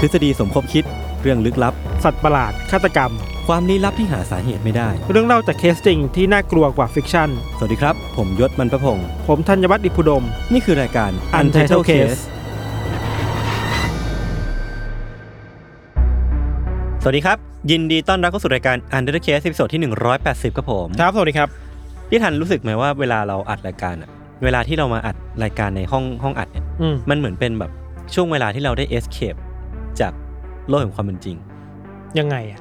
ทฤษฎีสมคบคิด เรื่องลึกลับ สัตว์ประหลาด ฆาตกรรม ความลี้ลับที่หาสาเหตุไม่ได้ เรื่องเล่าจากเคสจริงที่น่ากลัวกว่า fiction สวัสดีครับ ผมยศมันประพงศ์ผมธัญวัฒน์อิพภูดม นี่คือรายการ Untitled Case สวัสดีครับ ยินดีต้อนรับเข้าสู่รายการ Untitled Case ตอนที่ 180 ครับผมครับสวัสดีครับพี่ทันรู้สึกไหมว่าเวลาเราอัดรายการอะเวลาที่เรามาอัดรายการในห้องห้องอัดเนี่ยอืมมันเหมือนเป็นแบบช่วงเวลาที่เราได้ escape จากโลกแห่งความเป็นจริง ยังไงอะ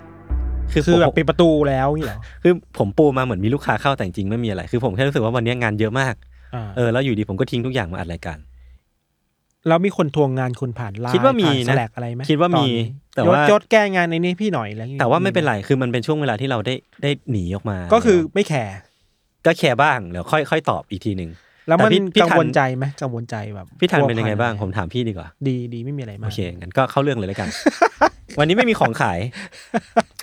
คือคือแบบผมปิดประตูแล้วนี่เหรอคือผมปูมาเหมือนมีลูกค้าเข้าแต่จริงๆไม่มีอะไร คือผมแค่รู้สึกว่าวันนี้งานเยอะมากอ่าเออแล้วอยู่ดีผมก็ทิ้งทุกอย่างมาอัดรายการแล้วมีคนทวงงานคุณผ่านไลน์คิดว่ามีผ่นะแลกอะไรไหมคิดว่ามีอนนี้แต่ว่ายศยศแก้งานในนี้พี่หน่อยอะไรอย่างงี้แต่ว่าไม่เป็นไรคือมันเป็นช่วงเวลาที่เราได้ได้หนีออกมา ก็คือไม่แคร์ก็แคร์บ้างเดี๋ยวค่อยค่อยตอบอีกทีหนึ่ง แล้วมันแต่พี่พี่กังทันวลใจไหมกังวลใจแบบพี่ทันกลัวเป็นยังไงบ้างผ่ผมถามพี่ดีกว่า ดีดีไม่มีอะไรมาโอกเคงั้นก็เข้าเรื่องเลยแล้วกัน วันนี้ไม่มีของขาย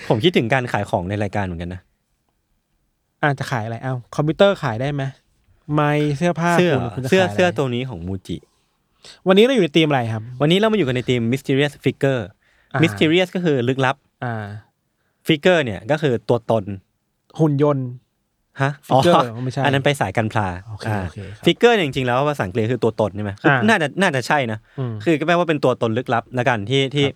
ผมคิดถึงการขายของในรายการเหมือนกันนะอ่าจะขายอะไรเอ้าคอมพิวเตอร์ขายได้ไหมไม้เสื้อผ้าเสื้อคุณคุณจะเสื้อขายะไรเสื้อตัวนี้ของ MUJIวันนี้เราอยู่ในทีมอะไรครับ วันนี้เรามาอยู่กันในทีม mysterious figure อ่ามิ mysterious ก็คือลึกลับ อ่า figure เนี่ยก็คือตัวตนหุ่นยนต์ ฮะ Figure อ๋อไม่ใช่อันนั้นไปสายกันพลาโอเคอ่าโอเคครับฟิกเกอร์เนี่ยจริงๆแล้วภาษาอังกฤษคือตัวตนใช่ไหมคืออาน่าจะน่าจะใช่นะอืมคือก็แปลว่าเป็นตัวตนลึกลับละกันที่ที่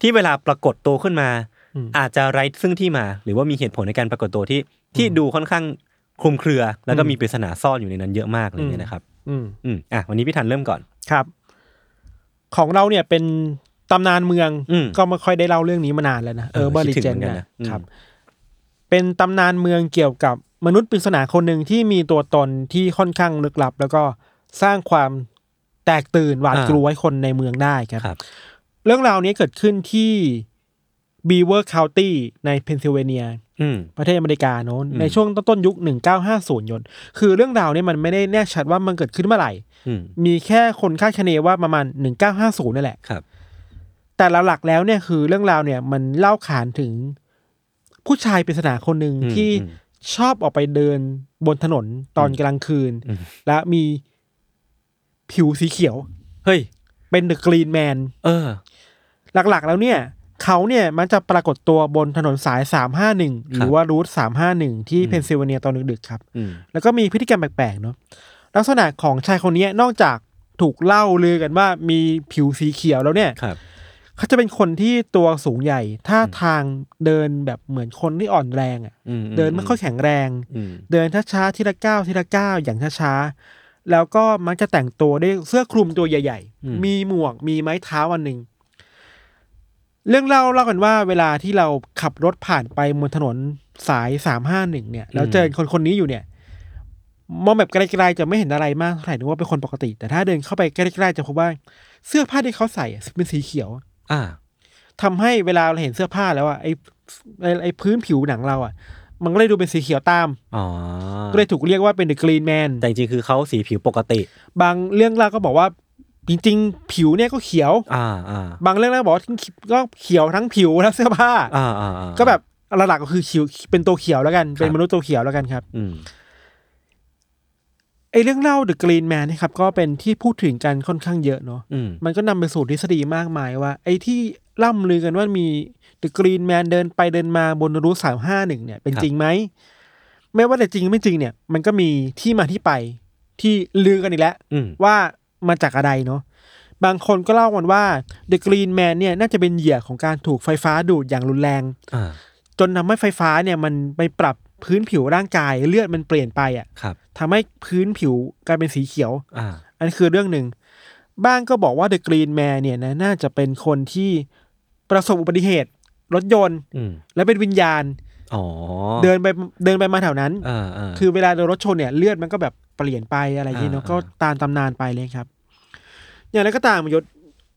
ที่เวลาปรากฏตัวขึ้นมาอืมอาจจะไร้ซึ่งที่มา หรือว่ามีเหตุผลในการปรากฏตัวที่ที่ดูค่อนข้างคลุมเครือ แล้วก็อืมมีปริศนาซ่อนอยู่ในนั้นเยอะมากอะไรอย่างเงี้ยนะครับ อืมอืมอะวันนี้พี่ทันเริ่มก่อนครับ ของเราเนี่ยเป็นตำนานเมืองอืมก็ไม่ค่อยได้เล่าเรื่องนี้มานานแล้วนะเอเอออเบอร์คิลิดถึงเจนเหมือนกันนะนะอืมครับ เป็นตำนานเมืองเกี่ยวกับมนุษย์ปริศนาคนหนึ่งที่มีตัวตนที่ค่อนข้างลึกลับ แล้วก็สร้างความแตกตื่นหวาดกลัวให้คนในเมืองได้ครับครับเรื่องราวนี้เกิดขึ้นที่ Beaver County ในเพนซิลเวเนียอืมประเทศอเมริกาโน้นอืมในช่วงต้นๆยุค1950ยนต์คือเรื่องราวเนี้มันไม่ได้แน่ชัดว่ามันเกิดขึ้นเมื่อไหร่อืมมีแค่คนคาดคะเนว่าประมาณ1950นั่นแหละครับ แต่หลักๆแล้วเนี่ยคือเรื่องราวเนี่ยมันเล่าขานถึง ผู้ชายปริศนาคนหนึ่งอืมที่อืมชอบออกไปเดินบนถนนตอนกลางคืนอืมและมีผิวสีเขียว เฮ้ย เป็นเดอะกรีนแมน เออ หลักๆแล้วเนี่ย เขาเนี่ยมันจะปรากฏตัวบนถนนสาย351หรือว่า Route 351ที่อืมเพนซิลเวเนียตอนดึกๆครับอืมแล้วก็มีพฤติกรรมแปลกๆเนาะ ลักษณะของชายคนนี้นอกจากถูกเล่าลือกันว่ามีผิวสีเขียวแล้วเนี่ยครับ เขาจะเป็นคนที่ตัวสูงใหญ่ท่าทางเดินแบบเหมือนคนที่อ่อนแรงอะ่ะอืมเดินไม่ค่อยแข็งแรงอืมเดินช้าๆทีละก้าวทีละก้าวอย่างช้าๆแล้วก็มักจะแต่งตัวด้วยเสื้อคลุมตัวใหญ่อืมๆมีหมวกมีไม้เท้าอันหนึ่งเรื่องเล่าเล่ากันว่าเวลาที่เราขับรถผ่านไปบนถนนสายสามห้าหนึ่งเนี่ย แล้วเจอคนคนนี้อยู่เนี่ย มองแบบไกลๆจะไม่เห็นอะไรมากเท่าไหร่นึกว่าเป็นคนปกติ แต่ถ้าเดินเข้าไปใกล้ๆจะพบว่า เสื้อผ้าที่เขาใส่อะเป็นสีเขียว อ่าทำให้เวลาเราเห็นเสื้อผ้าแล้วอะไอ้ไอ้ไอ้พื้นผิวหนังเราอะมันก็เลยดูเป็นสีเขียวตามอ๋อก็เลยถูกเรียกว่าเป็นเดอะกรีนแมนแต่จริงๆคือเขาสีผิวปกติ บางเรื่องเล่าก็บอกว่าจริงๆ ผิวเนี่ยก็เขียว อ่าอ่าบางเรื่องเล่าบอกว่าก็เขียวทั้งผิวและเสื้อผ้าอ่าอ่าอ่าก็แบบหลักๆก็คือเขียวเป็นตัวเขียวแล้วกันครับเป็นมนุษย์ตัวเขียวแล้วกันครับ อืม ไอ้เรื่องเล่า The Green Man นะครับก็เป็นที่พูดถึงกันค่อนข้างเยอะเนาะอืมมันก็นำไปสู่ทฤษฎีมากมายว่า ไอ้ที่ล่ำลือกันว่ามี The Green Man เดินไปเดินมาบน Route สามห้าหนึ่งเนี่ยเป็นครับจริงไหมไม่ว่าจะจริงไม่จริงเนี่ย มันก็มีที่มาที่ไปที่ลือกันอีกแล้ว อืมว่ามาจากอะไรเนาะ บางคนก็เล่ากันว่า The Green Man เนี่ยน่าจะเป็นเหยื่อของการถูกไฟฟ้าดูดอย่างรุนแรง อ่าจนทำให้ไฟฟ้าเนี่ยมันไปปรับ พื้นผิวร่างกายเลือดมันเปลี่ยนไปอะครับทำให้พื้นผิวกลายเป็นสีเขียว อ่า อันนี้คือเรื่องหนึ่ง บ้างก็บอกว่า The Green Man เนี่ยนะน่าจะเป็นคนที่ประสบอุบัติเหตุรถยนต์อืมและเป็นวิญญาณอ๋อเดินไปเดินไปมาแถวนั้นอ่าอ่าคือเวลาโดนรถชนเนี่ยเลือดมันก็แบบเปลี่ยนไปอะไรอย่างเงี้ยเนาะอ่าก็ตามตำนานไปเลยครับ อย่างไรก็ตามยศ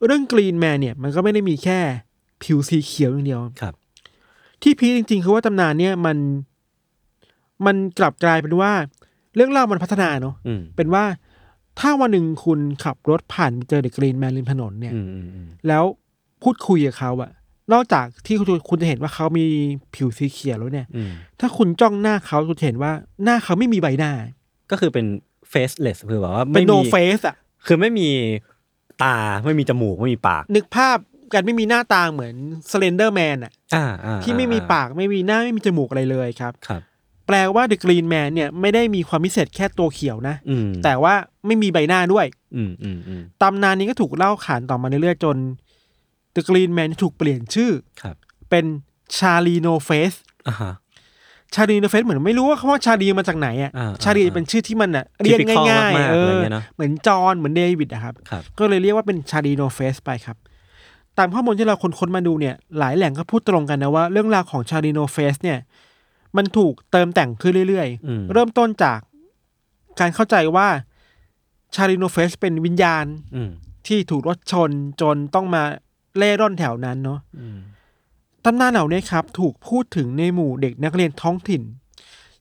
เรื่องกรีนแมนเนี่ย มันก็ไม่ได้มีแค่ผิวสีเขียวอย่างเดียวครับ ที่พีคจริงๆ คือว่าตำนานเนี่ยมัน มันกลับกลายเป็นว่า เรื่องเล่ามันพัฒนาเนาะอืมเป็นว่าถ้าวันหนึ่งคุณขับรถผ่านไปเจอเดอะกรีนแมนริมถนนเนี่ย อืมอืมอืมแล้วพูดคุยกับเขาอะนอกจากที่คุณคุณจะเห็นว่าเขามีผิวสีเขียวแล้วเนี่ย อืมถ้าคุณจ้องหน้าเขาคุณจะเห็นว่าหน้าเขาไม่มีใบหน้า ก็คือเป็น faceless คือแบบว่าเป็นไม่ no มี face อะคือไม่มีตาไม่มีจมูกไม่มีปาก นึกภาพกันไม่มีหน้าตาเหมือน Slender Man อะอ่าอ่าที่ไม่มีอ่ปากไม่มีหน้าไม่มีจมูกอะไรเลยครับ ครับ แปลว่า The Green Man เนี่ยไม่ได้มีความพิเศษแค่ตัวเขียวนะ อืมแต่ว่าไม่มีใบหน้าด้วย อืมอืมอืมตำนานนี้ก็ถูกเล่าขานต่อมาเรื่อยๆจน The Green Man ถูกเปลี่ยนชื่อ ครับเป็น Charlie No Face อ่าฮะ Charlie No Face เหมือนไม่รู้ว่าคำว่าชาลีมาจากไหนอะ อ่าชาลีอ่าเป็นชื่อที่มันอะเรียก typical ง่ายมากๆๆเออะไรอเงี้ยเนอะ เหมือนจอห์นเหมือนเดวิดอะครับ ครับ ก็เลยเรียกว่าเป็น Charlie No Face ไปครับ ตามข้อมูลที่เราค้นๆมาดูเนี่ย หลายแหล่งก็พูดตรงกันนะว่าเรื่องราวของ Charlie No Face เนี่ย มันถูกเติมแต่งขึ้นเรื่อยอืมๆเริ่มต้นจากการเข้าใจว่าชาลีโนเฟสเป็นวิญญาณอืมที่ถูกรถชนจนต้องมาเล่ร่อนแถวนั้นเนาะอืมตำนานเหล่านี้ครับ ถูกพูดถึงในหมู่เด็กนักเรียนท้องถิ่น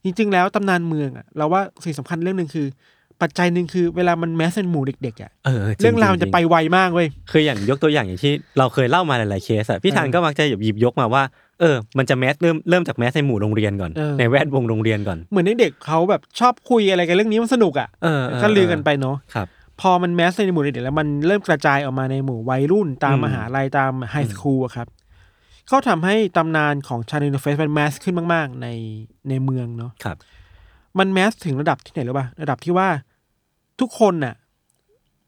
จริง ๆ แล้วตำนานเมืองอะเราว่าสิ่งสำคัญเรื่องหนึ่งคือ ปัจจัยหนึ่งคือเวลามันแมสเป็นหมู่เด็กๆอะเออจเรื่องราวมันจจะไปไวมากเว้ยคืออย่างยกตัวอย่างอย่างที่เราเคยเล่ามาหลายๆเคสอะพี่ธันเออก็มักจะหยิบยกมาว่าเออ มันจะแมสเริ่มเริ่มจากแมสในหมู่โรงเรียนก่อนเออในแวดวงโรงเรียนก่อน เหมือนเด็กๆเขาแบบชอบคุยอะไรกันเรื่องนี้มันสนุกอะเออเออก็ลือกันไปเนาะครับ พอมัน mass ในหมู่เด็กๆแล้วมันเริ่มกระจายออกมาในหมู่วัยรุ่นตามอืมมหาลัยตาม high school อะครับเขาทำให้ตำนานของ Charlie No Face มัน mass ขึ้นมาก ๆ ในในเมืองเนาะครับ มัน mass ถึงระดับที่ไหนรู้ป่ะระดับที่ว่า ทุกคนน่ะ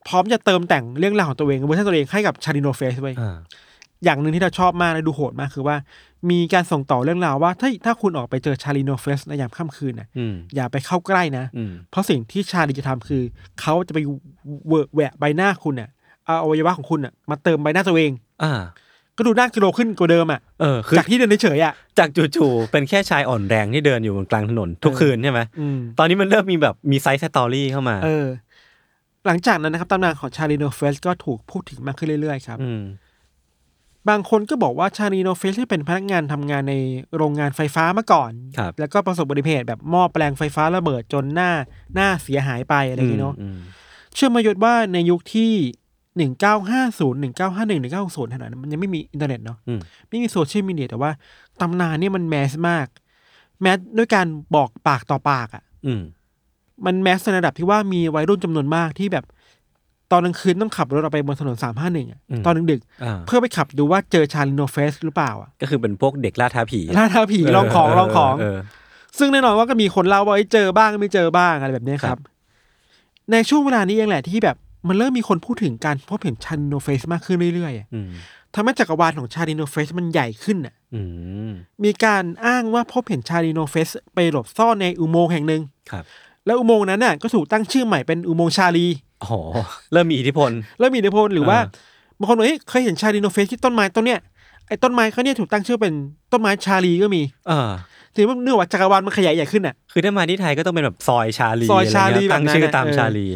พร้อมจะเติมแต่งเรื่องราวของตัวเองเวอร์ชันตัวเองให้กับ Charlie No Face ไว้ยอ่าอย่างหนึ่งที่เราชอบมากและดูโหดมากคือว่า มีการส่งต่อเรื่องราวว่าถ้าถ้าคุณออกไปเจอ Charlie No Face ในยามค่ำคืนน่ะอืมอย่าไปเข้าใกล้นะอืมเพราะสิ่งที่ชาลีจะทำคือ เขาจะไปเวอะแหวะใบหน้าคุณน่ะเอาอวัยวะของคุณน่ะมาเติมใบหน้าตัวเอง อ่า ก็ดูน่ากลัวขึ้นกว่าเดิมอะเออคือจากที่เดินเฉยๆอะจากจู่ๆเป็นแค่ชายอ่อนแรงที่เดินอยู่บนกลางถนนทุกเออคืนใช่ไหมอืมตอนนี้มันเริ่มมีแบบมี side story เข้ามา เออ หลังจากนั้นนะครับตำนานของ Charlie No Face ก็ถูกพูดถึงมากขึ้นเรื่อยๆครับอืมบางคนก็บอกว่า Charlie No Face ที่เป็นพนักงานทำงานในโรงงานไฟฟ้ามาก่อนครับแล้วก็ประสบอุบัติเหตุแบบหม้อแปลงไฟฟ้าระเบิดจนหน้าหน้าเสียหายไปอะไรอย่างเงี้ยเนาะอืมเชื่อมายศว่าในยุคที่ หนึ่งเก้าห้าศูนย์หนึ่งเก้าห้าหนึ่งหนึ่งเก้าศูนย์ขนาดนั้นมันยังไม่มีอินเทอร์เน็ตเนาะอืม ไม่มีโซเชียลมีเดียแต่ว่าตำนานเนี่ยมัน mass มาก mass ด้วยการบอกปากต่อปากอะ่ะ อืม มัน mass ในระดับที่ว่ามีวัยรุ่นจำนวนมากที่แบบ ตอนกลางคืนต้องขับรถออกไปบนถนนสามห้าหนึ่งตอนดึกอ่าๆเพื่อไปขับดูว่าเจอ Charlie No-Face หรือเปล่าอะก็คือเป็นพวกเด็กล่าท้าผีล่าท้าผีลองของลองของเเซึ่งแน่นอนว่าก็มีคนเล่าว่าเอ้ยเจอบ้างไม่เจอบ้างอะไรแบบเนี้ยคครัรับบในช่วงเวลานี้เองแหละที่แบบ มันเริ่มมีคนพูดถึงการพบเห็น Charlie No-Face มากขึ้นเรื่อยๆอะอืมทำให้จักรวาลของ Charlie No-Face มันใหญ่ขึ้นน่ะอืมมีการอ้างว่าพบเห็น Charlie No-Face ไปหลบซ่อนในอุโมงค์แห่งหนึ่งครับ แล้วอุโมงค์นั้นน่ะก็ถูกตั้งชื่อใหม่เป็นอุโมงค์ชาลีโอ้โหเริ่มมีอิทธิพลแล้วมีอิทธิพลหรือว่าอ่าบางคนบอกเฮ้ยเคยเห็น Charlie No-Face ที่ต้นไม้ต้นเนี้ยไอ้ต้นไม้เขาเนี่ยถูกตั้งชื่อเป็นต้นไม้ชาลีก็มีอ่าถือว่าเนื่องว่าจักรวาลมันขยายใหญ่ขึ้นน่ะ คือถ้ามาที่ไทยก็ต้องเป็นแบบซอยชาลีซอยชาลีอะไรเงี้ตั้งแบบนั้นชื่อน่ะตามเออชาลี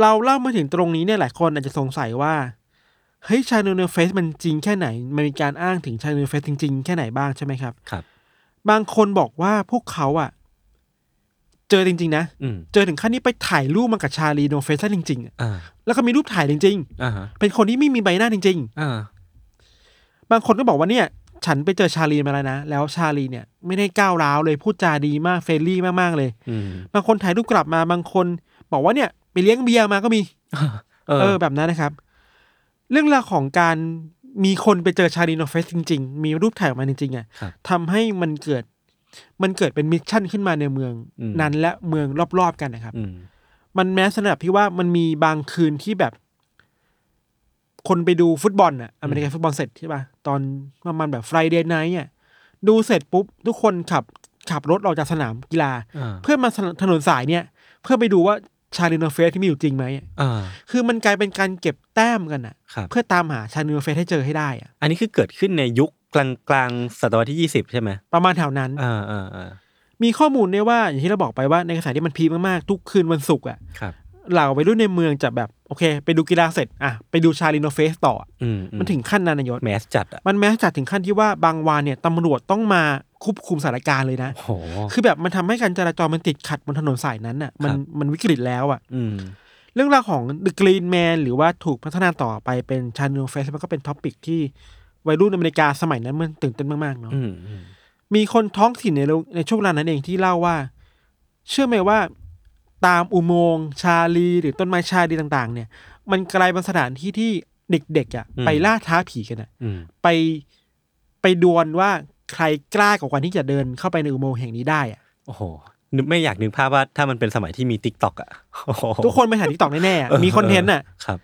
เราเล่ามาถึงตรงนี้เนี่ยหลายคนอาจจะสงสัยว่าเฮ้ย Charlie No-Face มันจริงแค่ไหน มันมีการอ้างถึง Charlie No-Face จริง ๆ แค่ไหนบ้างใช่ไหมครับครับ บางคนบอกว่าพวกเขาอะ เจอจริง ๆ นะ อืมเจอถึงขั้นนี้ไปถ่ายรูปมากับ Charlie No-Face ได้จริงๆอะอ่าแล้วก็มีรูปถ่ายจริง อ่าฮะๆ เป็นคนที่ไม่มีใบหน้าจริง อ่าๆ บางคนก็บอกว่าเนี่ย ฉันไปเจอชาลีมาแล้วนะ แล้วชาลีเนี่ย ไม่ได้ก้าวร้าวเลยพูดจาดีมาก friendly มากๆเลย อืมบางคนถ่ายรูปกลับมาบางคน บอกว่าเนี่ย ไปเลี้ยงเบียร์มาก็มี เอเอออ แบบนั้นนะครับ เรื่องราวของการมีคนไปเจอ Charlie No-Face จริง ๆ มีรูปถ่ายออกมาจริงๆอะครับทำให้มันเกิด มันเกิดเป็น mission ขึ้นมาในเมืองอืม นั้นและเมืองรอบๆกันนะครับ อืม มัน mass ขนาดที่ว่ามันมีบางคืนที่แบบ คนไปดูฟุตบอลอะอเมริกันฟุตบอลเสร็จใช่ป่ะ ตอนประมาณแบบ Friday night เนี่ยดูเสร็จปุ๊บ ทุกคนขับขับรถออกจากสนามกีฬา อ่า เพื่อมาถนนสายเนี่ย เพื่อไปดูว่า Charlie No-Face ที่มีอยู่จริงไหมอะอ่า คือมันกลายเป็นการเก็บแต้มกันอะ ครับ เพื่อตามหา Charlie No-Face ให้เจอให้ได้อะ อันนี้คือเกิดขึ้นในยุคกลางกลางๆศตวรรษที่ยี่สิบใช่ไหมประมาณแถวนั้น อ่าอ่าอ่ามีข้อมูลด้วยว่าอย่างที่เราบอกไปว่าในกระแสที่มัน peak มากๆ ทุกคืนวันศุกร์อะครับ เหล่าวัยรุ่นในเมืองจะแบบโอเค ไปดูกีฬาเสร็จอะไปดู Charlie No-Face ต่ออะอืมอืมันถึงขั้นนั้นนะยศ mass จัดอะ มัน mass จัดถึงขั้นที่ว่าบางวันเนี่ยตำรวจต้องมา ควบคุมสถานการณ์เลยนะโอ้โหคือแบบมันทำให้การจราจรมันติดขัดบนถนนสายนั้นอะ มันครับมันวิกฤตแล้วอะอืมเรื่องราวของ The Green Man หรือว่าถูกพัฒนาต่อไปเป็น Charlie No-Face มันก็เป็น topic ที่วัยรุ่นอเมริกาสมัยนั้นมันตื่นเต้นมาก ๆ เนาะอืมอืมมีคนท้องถิ่นในโลในช่วงเวลานั้นเองที่เล่าว่า เชื่อไหมว่าตามอุโมงค์ชาลี หรือต้นไม้ชาลีต่าง ๆ เนี่ย มันกลายเป็นสถานที่ที่เด็กๆอะ ไปล่าท้าผีกันอะอืมไปไปดวลว่า ใครกล้ากว่ากันที่จะเดินเข้าไปในอุโมงค์แห่งนี้ได้อะโอ้โหนึกไม่อยากนึกภาพว่าถ้ามันเป็นสมัยที่มี TikTok อะโอ้โหทุกคนไปถ่าย TikTok แน่ๆอะมี content อะครับ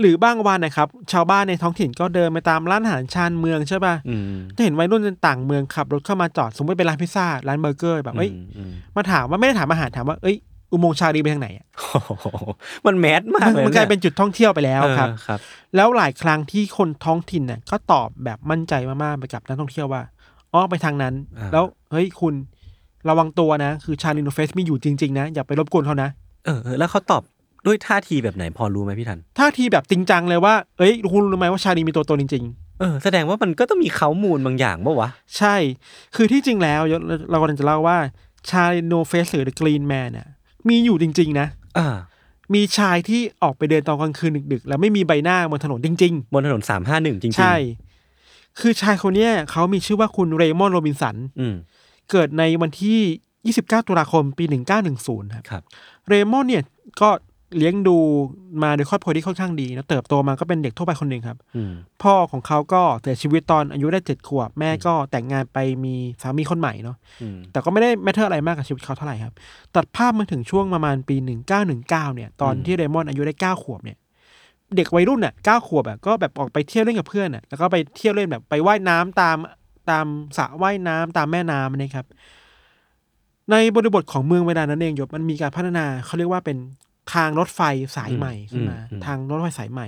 หรือบางวันนะครับ ชาวบ้านในท้องถิ่นก็เดินไปตามร้านอาหารชานเมืองใช่ป่ะอืมจะเห็นวัยรุ่นต่างเมืองขับรถเข้ามาจอดสมมติเป็นร้านพิซซ่าร้านเบอร์เกอร์แบบเอ้ยอืมอืมมาถามว่าไม่ได้ถามอาหารถามว่าเอ้ยอุโมงค์ชาลีไปทางไหนอะโอ้โหมัน mass มากเลยมันกลายเป็นจุดท่องเที่ยวไปแล้วครับเออครับแล้วหลายครั้งที่คนท้องถิ่นน่ะก็ตอบแบบมั่นใจมากๆไปกับนักท่องเที่ยวว่า อ๋อไปทางนั้น อ่า แล้วเฮ้ยคุณระวังตัวนะ คือชาลิโนเฟสมีอยู่จริง ๆ นะ อย่าไปรบกวนเขานะ เออเออแล้วเขาตอบด้วยท่าทีแบบไหนพอรู้ไหมพี่ทัน ท่าทีแบบจริงจังเลยว่า เอ้ย คุณรู้ไหมว่าชาลีมีตัวตนจริง เออแสดงว่ามันก็ต้องมีเขามูลบางอย่างปะวะ ๆ ใช่ คือที่จริงแล้วเราเรากำลังจะเล่าว่าชาลิโนเฟสหรือ The Green Man น่ะมีอยู่จริง ๆ นะ อ่า มีชายที่ออกไปเดินตอนกลางคืนดึก ๆ แล้วไม่มีใบหน้าบนถนนจริง บนถนนสามห้าหนึ่งจริงๆๆ ใช่ คือชายคนเนี้ยเขามีชื่อว่าคุณเรย์มอนด์โรบินสัน อืม เกิดในวันที่ 29 ตุลาคมปี 1910 ครับ ครับ เรย์มอนด์เนี่ยก็เลี้ยงดูมาโดยครอบครัวที่ค่อนข้างดีนะ เติบโตมาก็เป็นเด็กทั่วไปคนหนึ่งครับ อืม พ่อของเขาก็เสียชีวิตตอนอายุได้เจ็ดขวบ แม่ก็แต่งงานไปมีสามีคนใหม่เนาะ อืม แต่ก็ไม่ได้ matter อะไรมากกับชีวิตเขาเท่าไหร่ครับ ตัดภาพมาถึงช่วงประมาณปี 1919 เนี่ย ตอนที่เรย์มอนด์อายุได้เก้าขวบเนี่ย เด็กวัยรุ่นน่ะเก้าขวบอะก็แบบออกไปเที่ยวเล่นกับเพื่อนอะแล้วก็ไปเที่ยวเล่นแบบไปว่ายน้ำตามตามสระว่ายน้ำตามแม่น้ำนะครับ ในบริบทของเมืองเวลานั้นเองยศมันมีการพัฒนาเขาเรียกว่าเป็นทางรถไฟสายใหม่ขึ้นมาอืมทางรถไฟสายใหม่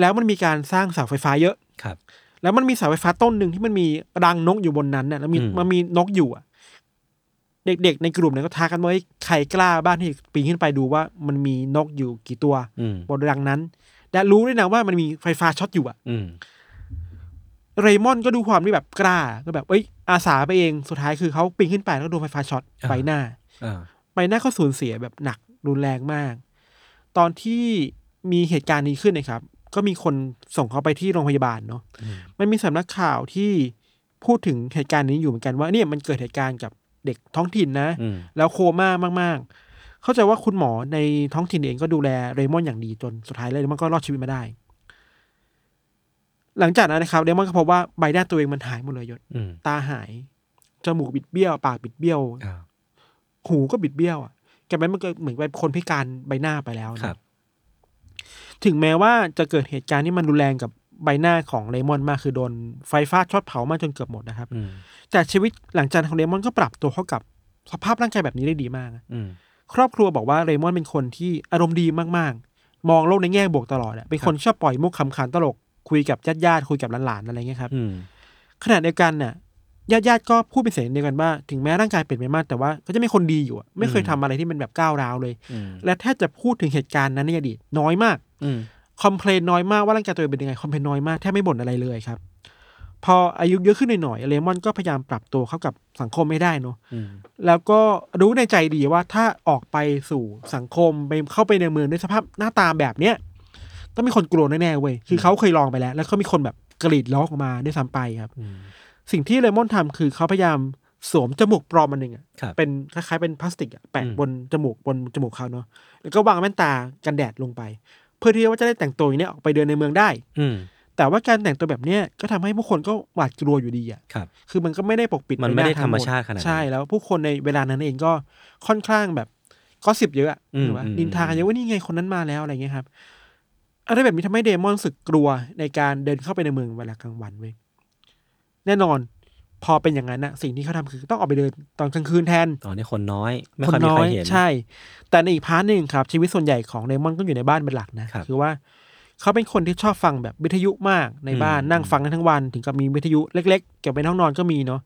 แล้วมันมีการสร้างเสาไฟฟ้าเยอะครับ แล้วมันมีเสาไฟฟ้าต้นหนึ่งที่มันมีรังนกอยู่บนนั้นน่ะแล้วมีอืมมันมีนกอยู่อะ เด็กๆในกลุ่มเนี่ยก็ท้ากันว่าเฮ้ยใครกล้าบ้านที่ปีนขึ้นไปดูว่ามันมีนกอยู่กี่ตัวอืมบนรังนั้น และรู้ด้วยนะว่ามันมีไฟฟ้าช็อตอยู่อะอืมเรย์มอนด์ก็ดูความที่แบบกล้าก็แบบเอ้ยอาสาไปเองสุดท้ายคือเขาปีนขึ้นไปแล้วก็โดนไฟฟ้าช็อตอ่าใบหน้าอ่าใบหน้าเขาสูญเสียแบบหนักรุนแรงมาก ตอนที่มีเหตุการณ์นี้ขึ้นนะครับ ก็มีคนส่งเขาไปที่โรงพยาบาลเนาะอืมมันมีสำนักข่าวที่พูดถึงเหตุการณ์นี้อยู่เหมือนกันว่าเนี่ยมันเกิดเหตุการณ์กับเด็กท้องถิ่นนะอืมแล้วโคม่ามากๆ เข้าใจว่าคุณหมอในท้องถิ่นเองก็ดูแลเรย์มอนด์อย่างดีจนสุดท้ายเรย์มอนด์ก็รอดชีวิตมาได้ หลังจากนั้นนะครับเรย์มอนด์ก็พบว่าใบหน้าตัวเองมันหายหมดเลยยศอืมตาหายจมูกบิดเบี้ยว ปากบิดเบี้ยวอ่าหูก็บิดเบี้ยวอะแกเป็นมันก็เหมือนเป็นคนพิการใบหน้าไปแล้วนะครับ ถึงแม้ว่าจะเกิดเหตุการณ์ที่มันรุนแรงกับใบหน้าของเรย์มอนด์มากคือโดนไฟฟ้าช็อตเผามาจนเกือบหมดนะครับอืมแต่ชีวิตหลังจากนั้นของเรย์มอนด์ก็ปรับตัวเข้ากับสภาพร่างกายแบบนี้ได้ดีมากนะอืม ครอบครัวบอกว่าเรย์มอนด์เป็นคนที่อารมณ์ดีมากๆ มองโลกในแง่บวกตลอดอะเป็นคนชอบปล่อยมุกคำขันตลก คุยกับญาติญาติๆคุยกับหลานๆอะไรเงี้ยครับอืมขณะเดียวกันน่ะญาติญาติๆก็พูดเป็นเสียงเดียวกันว่า ถึงแม้ร่างกายเปลี่ยนไปมากแต่ว่าก็จะเป็นคนดีอยู่อะไม่เคยทำอะไรที่มันแบบก้าวร้าวเลยอืมและแทบจะพูดถึงเหตุการณ์นั้นในอดีตน้อยมากอืมคอมเพลนน้อยมากว่าร่างกายตัวเองเป็นยังไงคอมเพลนน้อยมากแทบไม่บ่นอะไรเลยครับ พออายุเยอะขึ้นหน่อยๆเรมอนก็พยายามปรับตัวเข้ากับสังคมไม่ได้เนอะอืมแล้วก็รู้ในใจดีว่าถ้าออกไปสู่สังคมไปเข้าไปในเมืองด้วยสภาพหน้าตาแบบเนี้ยต้องมีคนกลัวแน่ๆเว้ยคือเขาเคยลองไปแล้ว แล้วก็มีคนแบบกรีดร้องออกมาด้วยซ้ำไปครับอืมสิ่งที่เลมอนทำคือเขาพยายามสวมจมูกปลอมมันหนึ่งอะครับเป็นคล้ายๆเป็นพลาสติกอะแปะอืมบนจมูกบนจมูกเขาเนาะแล้วก็วางแว่นตากันแดดลงไป เพื่อที่ว่าจะได้แต่งตัวอย่างเนี้ยออกไปเดินในเมืองได้ อืม แต่ว่าการแต่งตัวแบบเนี้ยก็ทำให้ผู้คนก็หวาดกลัวอยู่ดีอะครับคือมันก็ไม่ได้ปกปิดมันไม่ได้ใบหธรรมทั้งหชาติขนาดนั้นใช่แล้วผู้คนในเวลานั้นเองก็ค่อนข้างแบบก็สิบเยอะอะอืมหรือว่าอืมนินทากันเยอะว่านี่ไงคนนั้นมาแล้วอะไรเงี้ยครับอะไรแบบนี้ทำให้เดมอนรู้สึกกลัวในการเดินเข้าไปในเมืองเวลากลางวันเว้ยแน่นอนพอเป็นอย่างนั้นนะสิ่งที่เขาทำคือต้องออกไปเดินตอนกลางคืนแทนตอนนี้คนน้อยไม่คค่อยนมีน้อใครยเห็นใช่ แต่ในอีก part หนึ่งครับ ชีวิตส่วนใหญ่ของเรย์มอนด์ก็อยู่ในบ้านเป็นหลักนะครับคือว่า เขาเป็นคนที่ชอบฟังแบบวิทยุมากในบ้านอืมนั่งฟังได้ทั้งวัน ถึงกับมีวิทยุเล็ก ๆ เก็บไว้ในห้องนอนก็มีเนาะ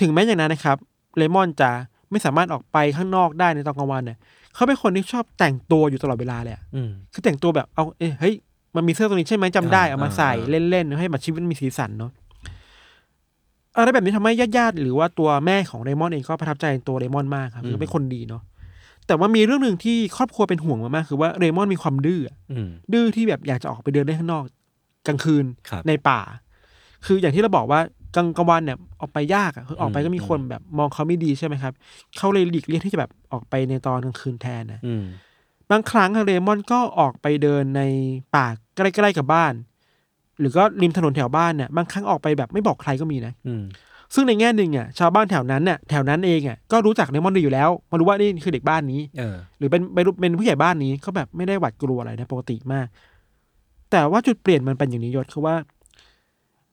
ถึงแม้อย่างนั้นนะครับเรย์มอนด์จะไม่สามารถออกไปข้างนอกได้ในตอนกลางวันเนี่ยเขาเป็นคนที่ชอบแต่งตัวอยู่ตลอดเวลาเลยอะอืมคือแต่งตัวแบบเอาเอ้ยเฮ้ยมันมีเสื้อตัวนี้ใช่ไหมจำได้อ่าเอามาอ่าใส่อ่าเล่นๆให้แบบชีวิตมันมีสีสันเนาะอะไรแบบนี้ทำให้ญาติๆหรือว่าตัวแม่ของเรมอนเองก็ประทับใจในตัวเรมอนมากครับคือเป็นคนดีเนาะ แต่ว่ามีเรื่องหนึ่งที่ครอบครัวเป็นห่วงมากๆคือว่าเรมอนมีความดื้ออะอืม ดื้อที่แบบอยากจะออกไปเดินเล่นข้างนอก กลางคืนครับ ในป่า คืออย่างที่เราบอกว่ากลางกลางวันเนี่ยออกไปยากอะคือออกไปก็มีคนแบบมองเขาไม่ดีใช่ไหมครับเขาเลยหลีกเลี่ยงที่จะแบบออกไปในตอนกลางคืนแทนนะอืม บางครั้งเรมอนก็ออกไปเดินในป่าใกล้ๆกับบ้าน หรือก็ริมถนนแถวบ้านเนี่ยบางครั้งออกไปแบบไม่บอกใครก็มีนะ อืม ซึ่งในแง่หนึ่งอะชาวบ้านแถวนั้นเนี่ยแถวนั้นเองอะก็รู้จักเรมอนดีอยู่แล้วมารู้ว่านี่คือเด็กบ้านนี้เออหรือเป็นเป็นเป็นผู้ใหญ่บ้านนี้ก็แบบไม่ได้หวาดกลัวอะไรนะปกติมาก แต่ว่าจุดเปลี่ยนมันเป็นอย่างนี้ยศคือว่า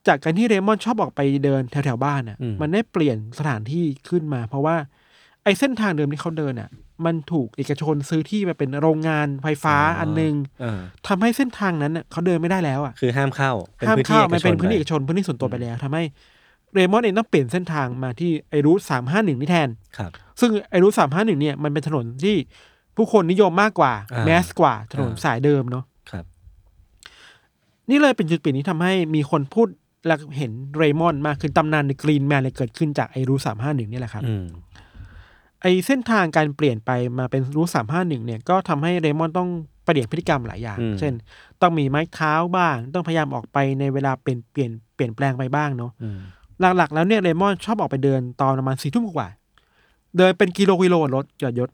จากการที่เรมอนชอบออกไปเดินแถวแถวๆบ้านอะอืมมันได้เปลี่ยนสถานที่ขึ้นมา เพราะว่า ไอ้เส้นทางเดิมที่เขาเดินอะ มันถูกเอกชนซื้อที่มาเป็นโรงงานไฟฟ้าอันหนึงเออทำให้เส้นทางนั้นน่ะเขาเดินไม่ได้แล้วอะคือห้ามเข้าห้ามเข้ามันเป็นพื้นที่เอกไปชนพื้นที่ส่วนตัวไปแล้วทำให้ เรมอนเองต้องเปลี่ยนเส้นทางมาที่ไอรูทสามห้าหนึ่งนี่แทนครับ ซึ่งไอรูทสามห้าหนึ่งเนี่ยมันเป็นถนนที่ผู้คนนิยมมากกว่าอ่าแมสกว่าถนนอ่าสายเดิมเนาะครับ นี่เลยเป็นจุดเปลี่ยนที่ทำให้มีคนพูดและเห็นเรมอนมากขึ้นตำนานในกรีนแมนเลยเกิดขึ้นจากไอรูสามห้าหนึ่งนี่แหละครับอืมไอเส้นทางการเปลี่ยนไปมาเป็นรูสามห้าหนึ่งเนี่ยก็ทำให้เรมอนต้องเปลี่ยนพฤติกรรมหลายอย่างอืมเช่น ต้องมีไม้เท้าบ้าง ต้องพยายามออกไปในเวลาเปลี่ยนเปลี่ยนเปลี่ยนแปลงไปบ้างเนาะอืม หลักๆ แล้วเนี่ยเรมอนชอบออกไปเดินตอนประมาณสี่ทุ่มกว่า เดินเป็นกิโลกิโลรถหยอดยศ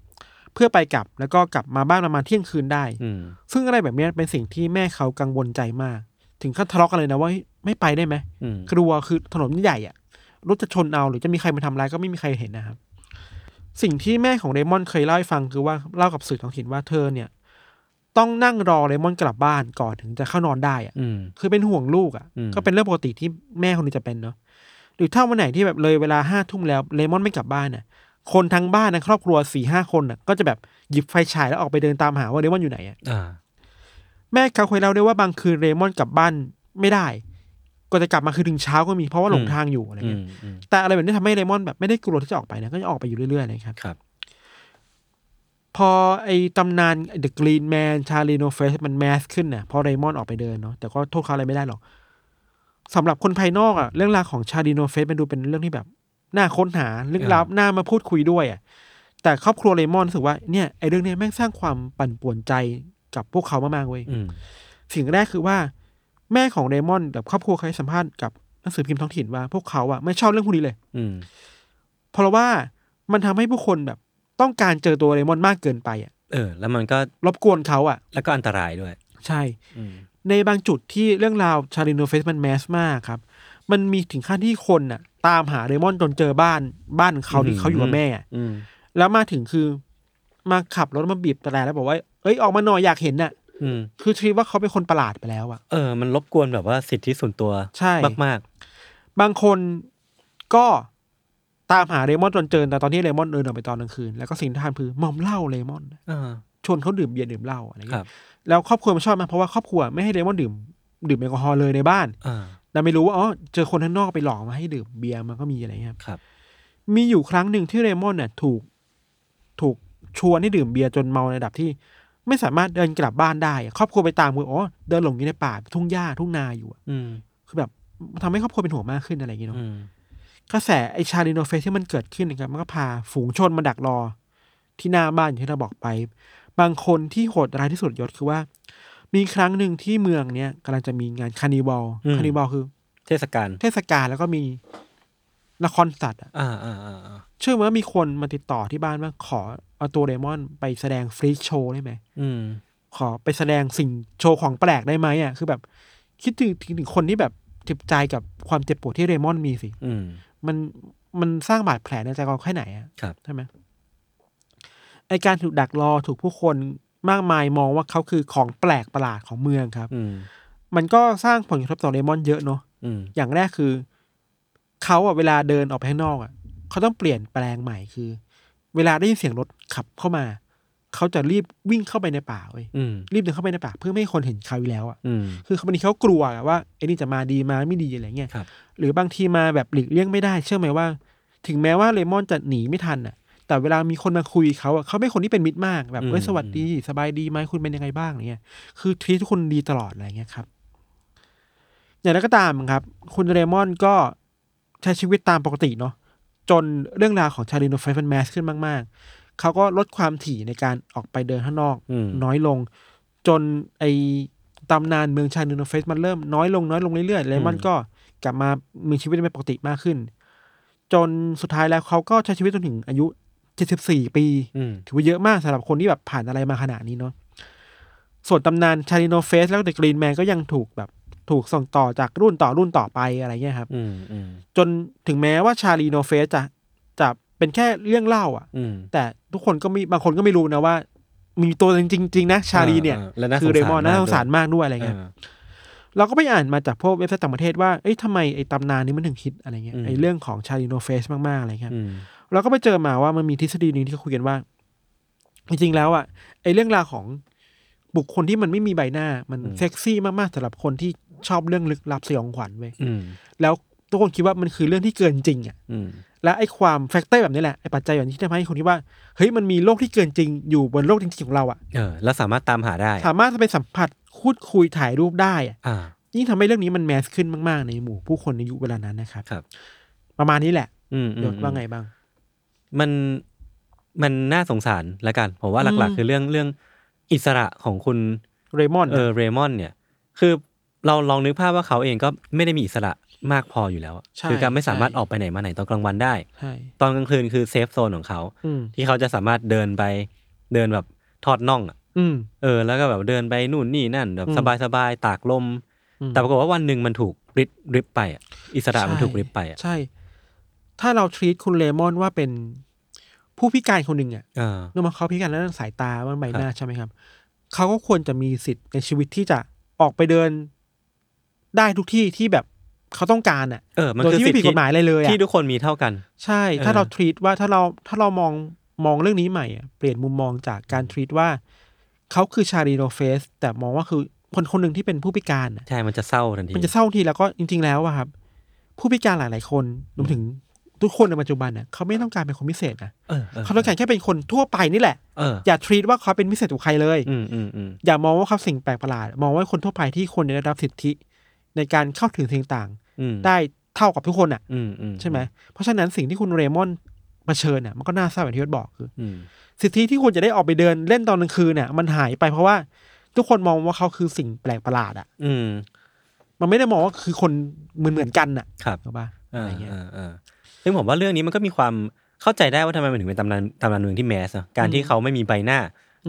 เพื่อไปกลับแล้วก็กลับมาบ้านประมาณเที่ยงคืนได้อืมซึ่งอะไรแบบเนี้ยเป็นสิ่งที่แม่เขากังวลใจมาก ถึงขั้นทะเลาะกันเลยนะว่าเฮ้ยไม่ไปได้ไหมอืมกลัวคือถนนมันใหญ่อะรถจะชนเอาหรือจะมีใครมาทำร้ายก็ไม่มีใครเห็นนะครับ สิ่งที่แม่ของเรมอนเคยเล่าให้ฟังคือว่าเล่ากับสื่อท้องถิ่นว่าเธอเนี่ย ต้องนั่งรอเรมอนกลับบ้านก่อนถึงจะเข้านอนได้อะอืมคือเป็นห่วงลูกอะ่ะอืมก็เป็นเรื่องปกติที่แม่คนนี้จะเป็นเนาะ หรือถ้าวันไหนที่แบบเลยเวลาห้าทุ่มแล้วเลมอนไม่กลับบ้านน่ะ คนทั้งบ้านนะครอบครัวสี่ห้าคนน่ะ ก็จะแบบหยิบไฟฉายแล้วออกไปเดินตามหาว่าเลมอนอยู่ไหนอะอ่าแม่เขาเคยเล่าด้วยว่าบางคืนเลมอนกลับบ้านไม่ได้ ก็จะกลับมาคือถึงเช้าก็มีเพราะว่าหลงอืมทางอยู่อะไรอืเงี้ยมอืมแต่อะไรแบบนี้ทำให้เลมอนแบบไม่ได้กลัวที่จะออกไปนะก็จะออกไปอยู่เรื่อยๆเลยครับครับ พอไอ้ตำนาน The Green Man ชาลีโนเฟสมันแมสขึ้นน่ะพอเรมอนออกไปเดินเนาะแต่ก็โทษเขาอะไรไม่ได้หรอก สำหรับคนภายนอกอะเรื่องราวของชาลีโนเฟสมันดูเป็นเรื่องที่แบบน่าค้นหาเรื่องราวน่ามาพูดคุยด้วยอะแต่ครอบครัวเรมอนรู้สึกว่าเนี่ยไอ้เรื่องเนี้ยแม่งสร้างความปั่นป่วนใจกับพวกเขามากๆเว้ยอืมสิ่งแรกคือว่า แม่ของเรมอนกับครอบครัวเคยสัมภาษณ์กับหนังสือพิมพ์ท้องถิ่นว่า พวกเขาอะไม่ชอบเรื่องพวกนี้เลย อืมเพราะว่ามันทำให้ผู้คนแบบต้องการเจอตัวเรมอนมากเกินไปอะเออ แล้วมันก็รบกวนเขาอะแล้วก็อันตรายด้วย ใช่อืม ในบางจุดที่เรื่องราวชาลิโนเฟสมันแมสมากครับ มันมีถึงขั้นที่คนน่ะ ตามหาเรมอนจนเจอบ้านบ้านเขาที่เขาอยู่กับแม่อะอืมแล้วมาถึงคือ มาขับรถมาบีบแต่แล้วบอกว่า เอ้ยออกมาหน่อยอยากเห็นน่ะอืมคือคิดว่าเขาเป็นคนประหลาดไปแล้วอะเออ มันรบกวนแบบว่าสิทธิส่วนตัวใช่มากบางคนก็ตามหาเรมอนจนเจอแต่ตอนที่เรมอนเดินออกไปตอนกลางคืน แล้วก็สิ่งที่ทำคือมอมเหล้าเรมอนๆอ่า ชวนเขาดื่มเบียร์ดื่มเหล้าอะไรครัเงี้บยแล้วครอบครัวมันชอบมากเพราะว่าครอบครัวไม่ให้เรมอนดื่มดื่มแอลกอฮอล์เลยในบ้านอ่า แต่ไม่รู้ว่าอ๋อเจอคนข้างนอกไปหลอกมาให้ดื่มเบียร์มันก็มีอะไรเงี้ยครับครับมีอยู่ครั้งหนึ่งที่เรย์มอนด์เนี่ยถูกถูกชวนให้ดื่มเบียร์จนเมาในระดับที่ ไม่สามารถเดินกลับบ้านได้อะครอบครัวไปตามคืออ๋อเดินหลงอยู่ในป่าทุ่งหญ้าทุ่งนาอยู่อะอืม คือแบบทำให้ครอบครัวเป็นห่วงมากขึ้นอะไรอย่างเงี้ยเนาะ อืม กระแสไอ้ Charlie No-Face ที่มันเกิดขึ้นนะครับมันก็พาฝูงชนมาดักรอ ที่หน้าบ้านอย่างที่เราบอกไป บางคนที่โหดร้ายที่สุดยศคือว่า มีครั้งหนึ่งที่เมืองเนี้ยกำลังจะมีงาน carnivalคานิวัลคือ เทศกาลเทศกาลแล้วก็มีละครสัตว์อะอ่าอ่าอ่าอ่าเชื่อไหมว่ามีคนมาติดต่อที่บ้านว่าขอเอาตัวเดมอนไปแสดงฟรีโชว์ได้ไหมอืม ขอไปแสดงสิ่งโชว์ของแปลกได้ไหมอะคือแบบ คิดถึงถึงถึงคนที่แบบเจ็บใจกับความเจ็บปวดที่เรมอนมีสิ อืม มันมันสร้างบาดแผลในใจเราแค่ไหนอะครับใช่ไหม ไอการถูกดักรอถูกผู้คนมากมายมองว่าเขาคือของแปลกประหลาดของเมืองครับอืมมันก็สร้างผลกระทบต่อเลมอนเยอะเนาะอืมอย่างแรกคือ เขาอะเวลาเดินออกไปข้างนอกอะเขาต้องเปลี่ยนแปลงใหม่คือ เวลาได้ยินเสียงรถขับเข้ามา เขาจะรีบวิ่งเข้าไปในป่าเว้ยอืมรีบเดินเข้าไปในป่าเพื่อไม่ให้คนเห็นเขาอยู่แล้วอะอืมคือบางทีเขากลัวอะว่าไอ้นี่จะมาดีมาไม่ดีอะไรเงี้ยครับหรือบางทีมาแบบหลีกเลี่ยงไม่ได้ เชื่อไหมว่า ถึงแม้ว่าเลมอนจะหนีไม่ทันอะ แต่เวลามีคนมาคุยเขาอะเขาเป็นคนที่เป็นมิตรมากแบบเอ้ยสวัสดี สบายดีไหมคุณเป็นยังไงบ้างอะไรเงี้ยคือทีทุกคนดีตลอดอะไรเงี้ยครับ อย่างไรก็ตามครับ คุณเรมอนก็ใช้ชีวิตตามปกติเนาะจนเรื่องราวของชาลีโนไฟฟันแมสขึ้นมาก ๆ เขาก็ลดความถี่ในการออกไปเดินข้างนอกอืมน้อยลง จนไอตำนานเมืองชาลีโนไฟสมันเริ่มน้อยลงน้อยลงเรื่อยๆเรมอนก็กลับมามีชีวิตเป็นปกติมากขึ้น จนสุดท้ายแล้วเขาก็ใช้ชีวิตจนถึงอายุ 74ปีอืมถือว่าเยอะมากสำหรับคนที่แบบผ่านอะไรมาขนาดนี้เนาะส่วนตำนาน Charlie No-Face แล้ว The Green Man ก็ยังถูกแบบถูกส่งต่อจากรุ่นต่อรุ่นต่อไปอะไรเงี้ยครับอืมอืมจนถึงแม้ว่า Charlie No-Face จะจะเป็นแค่เรื่องเล่า อะอืมแต่ทุกคนก็มีบางคนก็ไม่รู้นะว่า มีตัวจริงๆนะชาลีเนี่ยอ่าและน่าคือเรย์มอนด์น่าสงสารมากด้วยอะไรเงี้ยอ่าเราก็ไปอ่านมาจากพวกเว็บไซต์ต่างประเทศว่าเอ้ยทำไมไอ้ตำนานนี้มันถึงฮิตอะไรเงี้ยอืมไอ้เรื่องของ Charlie No-Face มากๆอะไรเงี้ยอืม เราก็ไปเจอมาว่ามันมีทฤษฎีหนึ่งที่เขาคุยกันว่า จริงๆแล้วอะไอ้เรื่องราวของบุคคลที่มันไม่มีใบหน้ามันเซ็กซี่มากๆสำหรับคนที่ชอบเรื่องลึกลับสยองขวัญเว้ยอืมแล้วทุกคนคิดว่ามันคือเรื่องที่เกินจริงอะอืมและไอ้ความ factor แบบนี้แหละไอ้ปัจจัยแบบนี้ที่ทำให้คนคิดว่าเฮ้ยมันมีโลกที่เกินจริงอยู่บนโลกจริงๆของเราอะเออแล้วสามารถตามหาได้ สามารถจะไปสัมผัสพูดคุยถ่ายรูปได้อะอ่ายิ่งทำให้เรื่องนี้มัน mass ขึ้นมากๆ ในหมู่ผู้คนในยุคเวลานั้นนะครับครับ ประมาณนี้แหละอืมอืมยศว่าไงบ้าง มันมันน่าสงสารละกันผมว่าหลักอืมๆคือเรื่องเรื่องอิสระของคุณเรมอนเออเรมอนเนี่ย คือเราลองนึกภาพว่าเขาเองก็ไม่ได้มีอิสระมากพออยู่แล้วอะใช่คือการไม่สามารถใช่ออกไปไหนมาไหนตอนกลางวันได้ใช่ตอนกลางคืนคือเซฟโซนของเขาอืมที่เขาจะสามารถเดินไปเดินแบบทอดน่องอะอืมเออ แล้วก็แบบเดินไปนู่นนี่นั่นแบบอืมสบายๆตากลมอืมแต่ปรากฏว่าวันหนึ่งมันถูกริบริบไปอะอิสระมันใช่ถูกริบไปอะใช่ ถ้าเราทรีตคุณเลมอนว่าเป็นผู้พิการคนหนึ่งอะเออเนื่องจากเขาพิการเรื่องสายตาบ้างใบหน้าครับใช่ไหมครับ เขาก็ควรจะมีสิทธิ์ในชีวิตที่จะออกไปเดิน ได้ทุกที่ที่แบบเขาต้องการอะเออมันโดยคือที่สิทไม่ผิดธิกฎหมายอะไรเลยอะที่ทุกคนมีเท่ากัน ใช่ ถ้าเออ เราทรีตว่าถ้าเราถ้าเรามองมองเรื่องนี้ใหม่อะเปลี่ยนมุมมองจากการทรีตว่าเขาคือชาลีโนเฟส แต่มองว่าคือคนคนหนึ่งที่เป็นผู้พิการอะ ใช่ มันจะเศร้าทันที มันจะเศร้าทีแล้วก็จริง ๆ แล้วอะครับ ผู้พิการหลาย ๆ คนรวมถึง ทุกคนในปัจจุบันน่ะเขาไม่ต้องการเป็นคนพิเศษนะเออออเขาต้องการแค่เป็นคนทั่วไปนี่แหละ เอออย่าทรีตว่าเขาเป็นพิเศษกว่าใครเลย อืมอืมอืมอย่ามองว่าเขาสิ่งแปลกประหลาด มองว่าคนทั่วไปที่ควรจะได้รับสิทธิ ในการเข้าถึงสิ่งต่างอืมๆได้เท่ากับทุกคนอะ อืมอืมใช่ไหมเพราะฉะนั้นสิ่งที่คุณเรมอนเผชิญอะมันก็น่าเศร้าอย่างที่ยศบอกคือ อืมสิทธิที่ควรจะได้ออกไปเดินเล่นตอนกลางคืนเนี่ยมันหายไปเพราะว่าทุกคนมองว่าเขาคือสิ่งแปลกประหลาดอะ อืมมันไม่ได้มองว่าคือคนเหมือนเหมือนๆกันอะครับถูกปะ อ่าอะไรเงี้ย อ่าอ่า ซึ่งผมว่าเรื่องนี้มันก็มีความเข้าใจได้ว่าทำไมมันถึงเป็นตำนานตำนานเมืองที่ mass อะการที่เขาไม่มีใบหน้า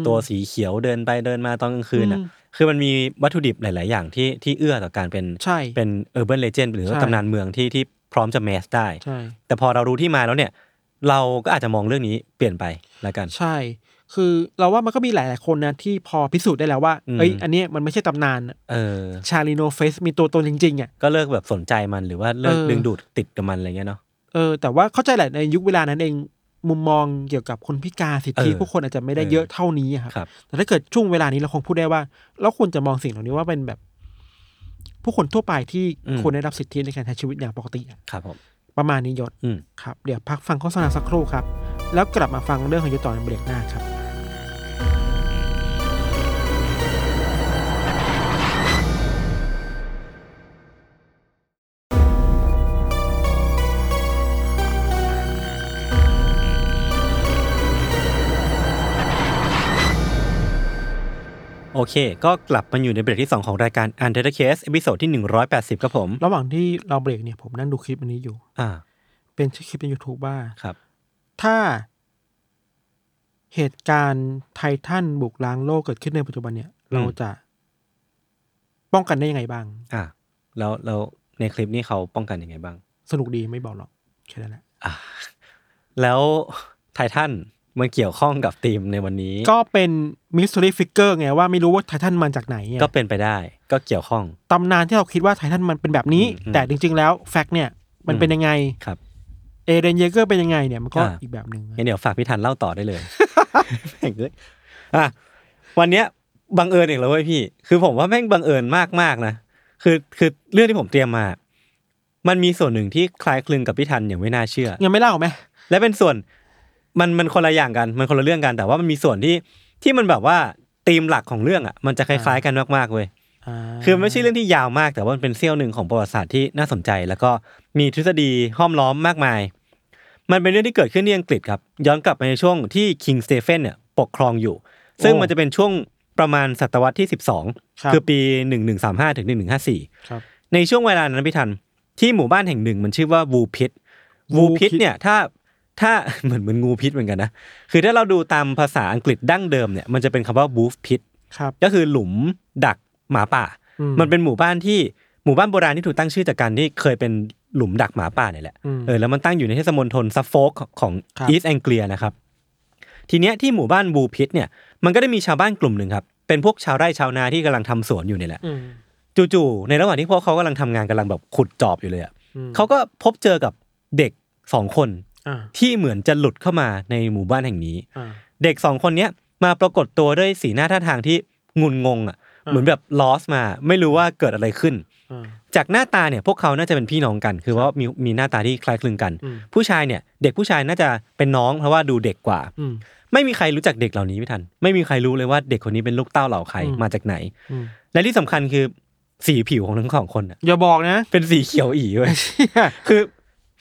ตัวสีเขียวเดินไปเดินมาตอนกลางคืนอะอืมคือมันมีวัตถุดิบหลาย ๆ อย่างที่ที่เอื้อต่อการเป็นใช่เป็น urban legend หรือว่าใช่ตำนานเมืองที่ที่พร้อมจะแมสได้ใช่แต่พอเรารู้ที่มาแล้วเนี่ย เราก็อาจจะมองเรื่องนี้เปลี่ยนไปแล้วกัน ใช่ คือเราว่ามันก็มีหลาย ๆ คนนะที่พอพิสูจน์ได้แล้วว่าอืมเอ้ย อันเนี้ยมันไม่ใช่ตำนานเออชาลีโนเฟสมีตัวตนจริง ๆ อะ ก็เลิกแบบสนใจมันหรือว่าเลิกเออดึงดูดติดกับมันอะไรเงี้ยเนาะ เออแต่ว่าเข้าใจแหละในยุคเวลานั้นเองมุมมองเกี่ยวกับคนพิการสิทธิเออผู้คนอาจจะไม่ได้เออเยอะเท่านี้อะครับครับ แต่ถ้าเกิดช่วงเวลานี้เราคงพูดได้ว่าเราควรจะมองสิ่งเหล่านี้ว่าเป็นแบบ ผู้คนทั่วไปที่อืมควรได้รับสิทธิในการใช้ชีวิตอย่างปกติอะครับผมประมาณนี้ยศอืมครับ เดี๋ยวพักฟังโฆษณาสักครู่ครับ แล้วกลับมาฟังเรื่องของยศต่อในเบรกหน้าครับ โอเค ก็กลับมาอยู่ในเบรกที่ 2 ของรายการ u n d e r Case เอพิโซดที่ 180 ครับผม ระหว่างที่เราเบรกเนี่ยผมนั่งดูคลิปอันนี้อยู่ อ่า เป็นคลิปใน YouTube ว่าครับ ถ้าเหตุการณ์ไททันบุกล้างโลกเกิดขึ้นในปัจจุบันเนี่ยอืมเราจะ ป้องกันได้ยังไงบ้าง อ่าแล้วแล้วในคลิปนี้เขาป้องกันยังไงบ้าง สนุกดีไม่บอกหรอกแค่นั้นแหละอ่าแล้วไททัน มันเกี่ยวข้องกับธีมในวันนี้ ก็เป็นมิส t ต r รี่ฟิกเกอร์ไงว่าไม่รู้ว่าไททันมาจากไหนไงก็เป็นไปได้ก็เกี่ยวข้อง ตำนานที่เราคิดว่าไททันมันเป็นแบบนี้อืมแต่จริง ๆ แล้ว fact เนี่ยมันเป็นยังไงครับ Eren Yeager เป็นยังไงเนี่ยมันก็อ่าอีกแบบหนึ่งงั้นเดี๋ยวฝากพี่ทันเล่าต่อได้เลยแม่งเลยอะวันเนี้ยบังเอิญอีกแล้วเว้ยพี่ คือผมว่าแม่งบังเอิญมากมากๆนะคือคือเรื่องที่ผมเตรียมมา มันมีส่วนหนึ่งที่คล้ายคลึงกับพี่ทันอย่างไม่น่าเชื่อยังไม่เล่าไหมและเป็นส่วน มันมันคนละอย่างกันมันคนละเรื่องกันแต่ว่ามันมีส่วนที่ที่มันแบบว่าธีมหลักของเรื่องอะมันจะคล้ายๆกันมากๆเว้ยาคือไม่ใช่เรื่องที่ยาวมากแต่ว่ามันเป็นเสี้ยวหนึ่งของประวัติศาสตร์ที่น่าสนใจ แล้วก็มีทฤษฎีห้อมล้อมมากมาย มันเป็นเรื่องที่เกิดขึ้นที่อังกฤษครับ ย้อนกลับไปในช่วงที่ King Stephen เนี่ยปกครองอยู่ ซึ่งมันจะเป็นช่วงประมาณศตวรรษที่ 12ครับคือปี 1135ถึง1154ครับในช่วงเวลานั้นพี่ทันที่หมู่บ้านแห่งหนึ่งมันชื่อว่าวูพิทวูพิท Woolpit เนี่ยถ้า ถ้าเหมือนเหมือนงูพิษเหมือนกันนะ คือถ้าเราดูตามภาษาอังกฤษดั้งเดิมเนี่ยมันจะเป็นคำว่า wolf pit ครับก็คือหลุมดักหมาป่าอืมมันเป็นหมู่บ้านที่หมู่บ้านโบราณที่ถูกตั้งชื่อจากการที่เคยเป็นหลุมดักหมาป่าเนี่ยแหละอืมเออแล้วมันตั้งอยู่ในเทศมณฑล Suffolk ของครับ East Anglia นะครับทีเนี้ยที่หมู่บ้านวูพิทเนี่ยมันก็ได้มีชาวบ้านกลุ่มหนึ่งครับเป็นพวกชาวไร่ชาวนาที่กำลังทำสวนอยู่เนี่ยแหละอืมจู่ๆในระหว่างที่พวกเขากำลังทำงานกำลังแบบขุดจอบอยู่เลยอะอืมเขาก็พบเจอกับเด็กสองคนอ่า ที่เหมือนจะหลุดเข้ามาในหมู่บ้านแห่งนี้อ่าเด็กสองคนเนี้ยมาปรากฏตัวด้วยสีหน้าท่าทางที่งุนงงอะอ่าเหมือนแบบลอสมา ไม่รู้ว่าเกิดอะไรขึ้นอ่าจากหน้าตาเนี่ยพวกเขาน่าจะเป็นพี่น้องกัน คือว่ามีมีหน้าตาที่คล้ายคลึงกันอืมผู้ชายเนี่ย เด็กผู้ชายน่าจะเป็นน้องเพราะว่าดูเด็กกว่าอืมไม่มีใครรู้จักเด็กเหล่านี้ไม่ทัน ไม่มีใครรู้เลยว่าเด็กคนนี้เป็นลูกเต้าเหล่าใครอืมมาจากไหนอืมและที่สำคัญคือสีผิวของทั้งสองคนอะอย่าบอกนะ เป็นสีเขียวอีเว้ยคือ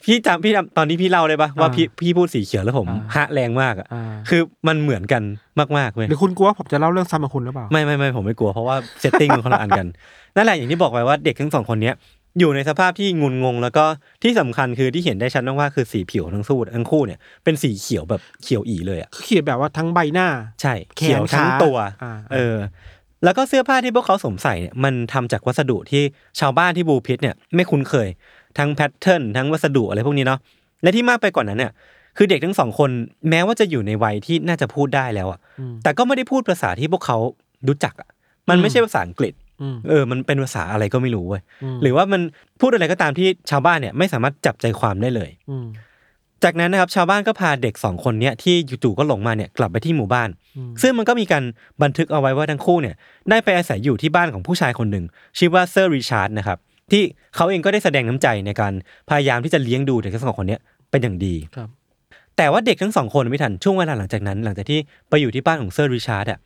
พี่จำพี่จำตอนนี้พี่เล่าได้ปะว่าอ่าพี่พี่พูดสีเขียวแล้วผมอ่าฮะแรงมากอะอ่าคือมันเหมือนกันมากๆเว้ยหรือคุณกลัวว่าผมจะเล่าเรื่องซ้ำกับคุณหรือเปล่าไม่ไม่ไม่ผมไม่กลัวเพราะว่าเซตติ้งมันคนละอันกันนั่นแหละอย่างที่บอกไปว่าเด็กทั้งสองคนเนี้ยอยู่ในสภาพที่งุนงง แล้วก็ที่สำคัญคือที่เห็นได้ชัดมากว่าคือสีผิวทั้งสู้ทั้งคู่เนี่ยเป็นสีเขียวแบบเขียวอีเลยอะคือเขียนแบบว่าทั้งใบหน้า ใช่แขนเขียวทั้งขาตัวอ่าเออ แล้วก็เสื้อผ้าที่พวกเขาสวมใส่เนี่ยมันทำจากวัสดุที่ชาวบ้านที่บูพิษเนี่ยไม่คุ้นเคย ทั้งแพทเทิร์นทั้งวัสดุอะไรพวกนี้เนาะและที่มากไปกว่านนั้นเนี่ยคือเด็กทั้งสองคนแม้ว่าจะอยู่ในวัยที่น่าจะพูดได้แล้วอะอืมแต่ก็ไม่ได้พูดภาษาที่พวกเขารู้จักอะมันไม่ใช่ภาษาอังกฤษอืมเออ มันเป็นภาษาอะไรก็ไม่รู้เว้ยอืมหรือว่ามันพูดอะไรก็ตามที่ชาวบ้านเนี่ยไม่สามารถจับใจความได้เลยอืมจากนั้นนะครับชาวบ้านก็พาเด็กสองคนเนี้ยที่จู่ๆก็หลงมาเนี่ยกลับไปที่หมู่บ้านอืมซึ่งมันก็มีการบันทึกเอาไว้ว่าทั้งคู่เนี่ยได้ไปอาศัยอยู่ที่บ้านของผู้ชายคนหนึ่งชื่อว่าเซอร์ริชาร์ดนะครับ ที่เขาเองก็ได้แสดงน้ำใจในการพยายามที่จะเลี้ยงดูเด็กทั้งสองคนเนี้ยเป็นอย่างดีครับแต่ว่าเด็กทั้งสองคนไม่ทันช่วงเวลาหลังจากนั้น หลังจากที่ไปอยู่ที่บ้านของเซอร์ Richard อะ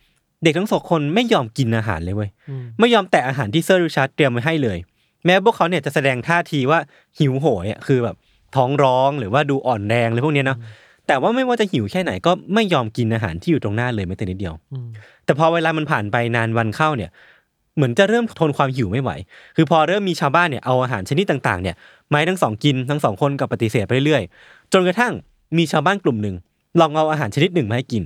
เด็กทั้งสองคนไม่ยอมกินอาหารเลยเว้ยอืมไม่ยอมแตะอาหารที่เซอร์ Richard เตรียมไว้ให้เลย แม้พวกเขาเนี่ยจะแสดงท่าทีว่าหิวโหยอะคือแบบท้องร้องหรือว่าดูอ่อนแรงอะไรพวกเนี้ยเนาะแต่ว่าไม่ว่าจะหิวแค่ไหนก็ไม่ยอมกินอาหารที่อยู่ตรงหน้าเลยแม้แต่นิดเดียวอืมแต่พอเวลามันผ่านไปนานวันเข้าเนี่ย เหมือนจะเริ่มทนความหิวไม่ไหว คือพอเริ่มมีชาวบ้านเนี่ยเอาอาหารชนิดต่างๆเนี่ยมาให้ทั้งสองกินทั้งสองคนก็ปฏิเสธไปเรื่อยๆ จนกระทั่งมีชาวบ้านกลุ่มหนึ่งลองเอาอาหารชนิดหนึ่งมาให้กิน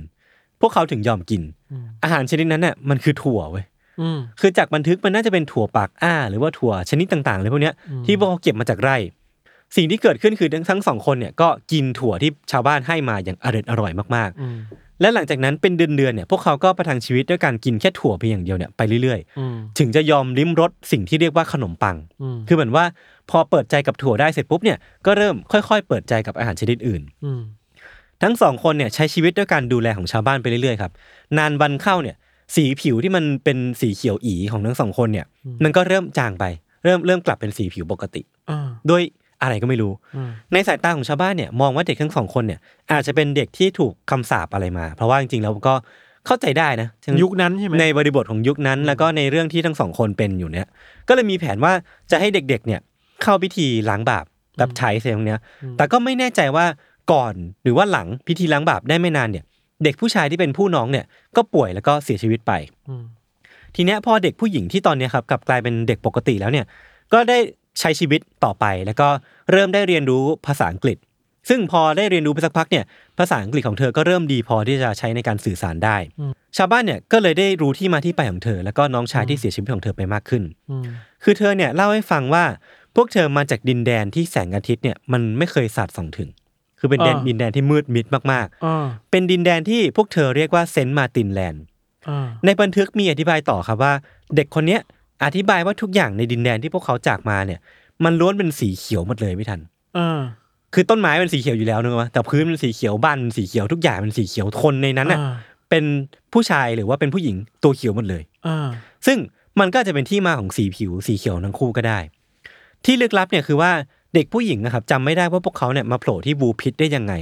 พวกเขาถึงยอมกินอืมอาหารชนิดนั้นเนี่ยมันคือถั่วเว้ยอืมคือจากบันทึกมันน่าจะเป็นถั่วปากอ้า หรือว่าถั่วชนิดต่างๆเลยพวกเนี้ยอืมที่พวกเขาเก็บมาจากไร่ สิ่งที่เกิดขึ้นคือทั้งทั้งสองคนเนี่ยก็กินถั่วที่ชาวบ้านให้มาอย่างอร่อยอร่อยมากอืมๆ และหลังจากนั้นเป็นเดือนๆเนี่ยพวกเขาก็ประทังชีวิตด้วยการกินแค่ถั่วเพียงอย่างเดียวเนี่ยไปเรื่อยอืมๆถึงจะยอมลิ้มรสสิ่งที่เรียกว่าขนมปังอืมคือเหมือนว่าพอเปิดใจกับถั่วได้เสร็จปุ๊บเนี่ยก็เริ่มค่อย ๆ เปิดใจกับอาหารชนิดอื่นอืมทั้งสองคนเนี่ยใช้ชีวิตด้วยการดูแลของชาวบ้านไปเรื่อยๆครับนานวันเข้าเนี่ยสีผิวที่มันเป็นสีเขียวอีของทั้งสองคนเนี่ย มันก็เริ่มจางไป เริ่มเริ่มกลับเป็นสีผิวปกติอ่าด้วย อะไรก็ไม่รู้อืมในสายตาของชาวบ้านเนี่ยมองว่าเด็กทั้งสองคนเนี่ยอาจจะเป็นเด็กที่ถูกคำสาปอะไรมา เพราะว่าจริงๆแล้วก็เข้าใจได้นะยุคนั้นใช่ไหมในบริบทของยุคนั้นแล้วก็ในเรื่องที่ทั้งสองคนเป็นอยู่เนี่ยก็เลยมีแผนว่าจะให้เด็กๆเนี่ยเข้าพิธีล้างบาปแบบไทยเสียตรงเนี้ย แต่ก็ไม่แน่ใจว่าก่อนหรือว่าหลังพิธีล้างบาปได้ไม่นานเนี่ย เด็กผู้ชายที่เป็นผู้น้องเนี่ยก็ป่วยแล้วก็เสียชีวิตไปอืมทีเนี้ยพอเด็กผู้หญิงที่ตอนเนี้ยครับกลับกลายเป็นเด็กปกติแล้วเนี่ย ก็ได้ ใช้ชีวิตต่อไป แล้วก็เริ่มได้เรียนรู้ภาษาอังกฤษ ซึ่งพอได้เรียนรู้ไปสักพักเนี่ยภาษาอังกฤษของเธอก็เริ่มดีพอที่จะใช้ในการสื่อสารได้ ชาวบ้านเนี่ยก็เลยได้รู้ที่มาที่ไปของเธอ แล้วก็น้องชายที่เสียชีวิตของเธอไปมากขึ้นอืมคือเธอเนี่ยเล่าให้ฟังว่าพวกเธอมาจากดินแดนที่แสงอาทิตย์เนี่ยมันไม่เคยสาดส่องถึง คือเป็นแดนอ่าดินแดนที่มืดมิดมากอ่าๆเป็นดินแดนที่พวกเธอเรียกว่า St. Martin's Land อ่าในบันทึกมีอธิบายต่อครับว่า เด็กคนเนี้ย อธิบายว่าทุกอย่างในดินแดนที่พวกเขาจากมาเนี่ย มันล้วนเป็นสีเขียวหมดเลยพี่ทันอ่าคือต้นไม้เป็นสีเขียวอยู่แล้วนึกว่าแต่พื้นเป็นสีเขียวบ้านเป็นสีเขียวทุกอย่างเป็นสีเขียวคนในนั้นน่ะอ่าเป็นผู้ชายหรือว่าเป็นผู้หญิงตัวเขียวหมดเลยอ่าซึ่งมันก็อาจจะเป็นที่มาของสีผิวสีเขียวทั้งคู่ก็ได้ ที่ลึกลับเนี่ยคือว่าเด็กผู้หญิงนะครับจำไม่ได้ว่าพวกเขาเนี่ยมาโผล่ที่บูพิษได้ยังไง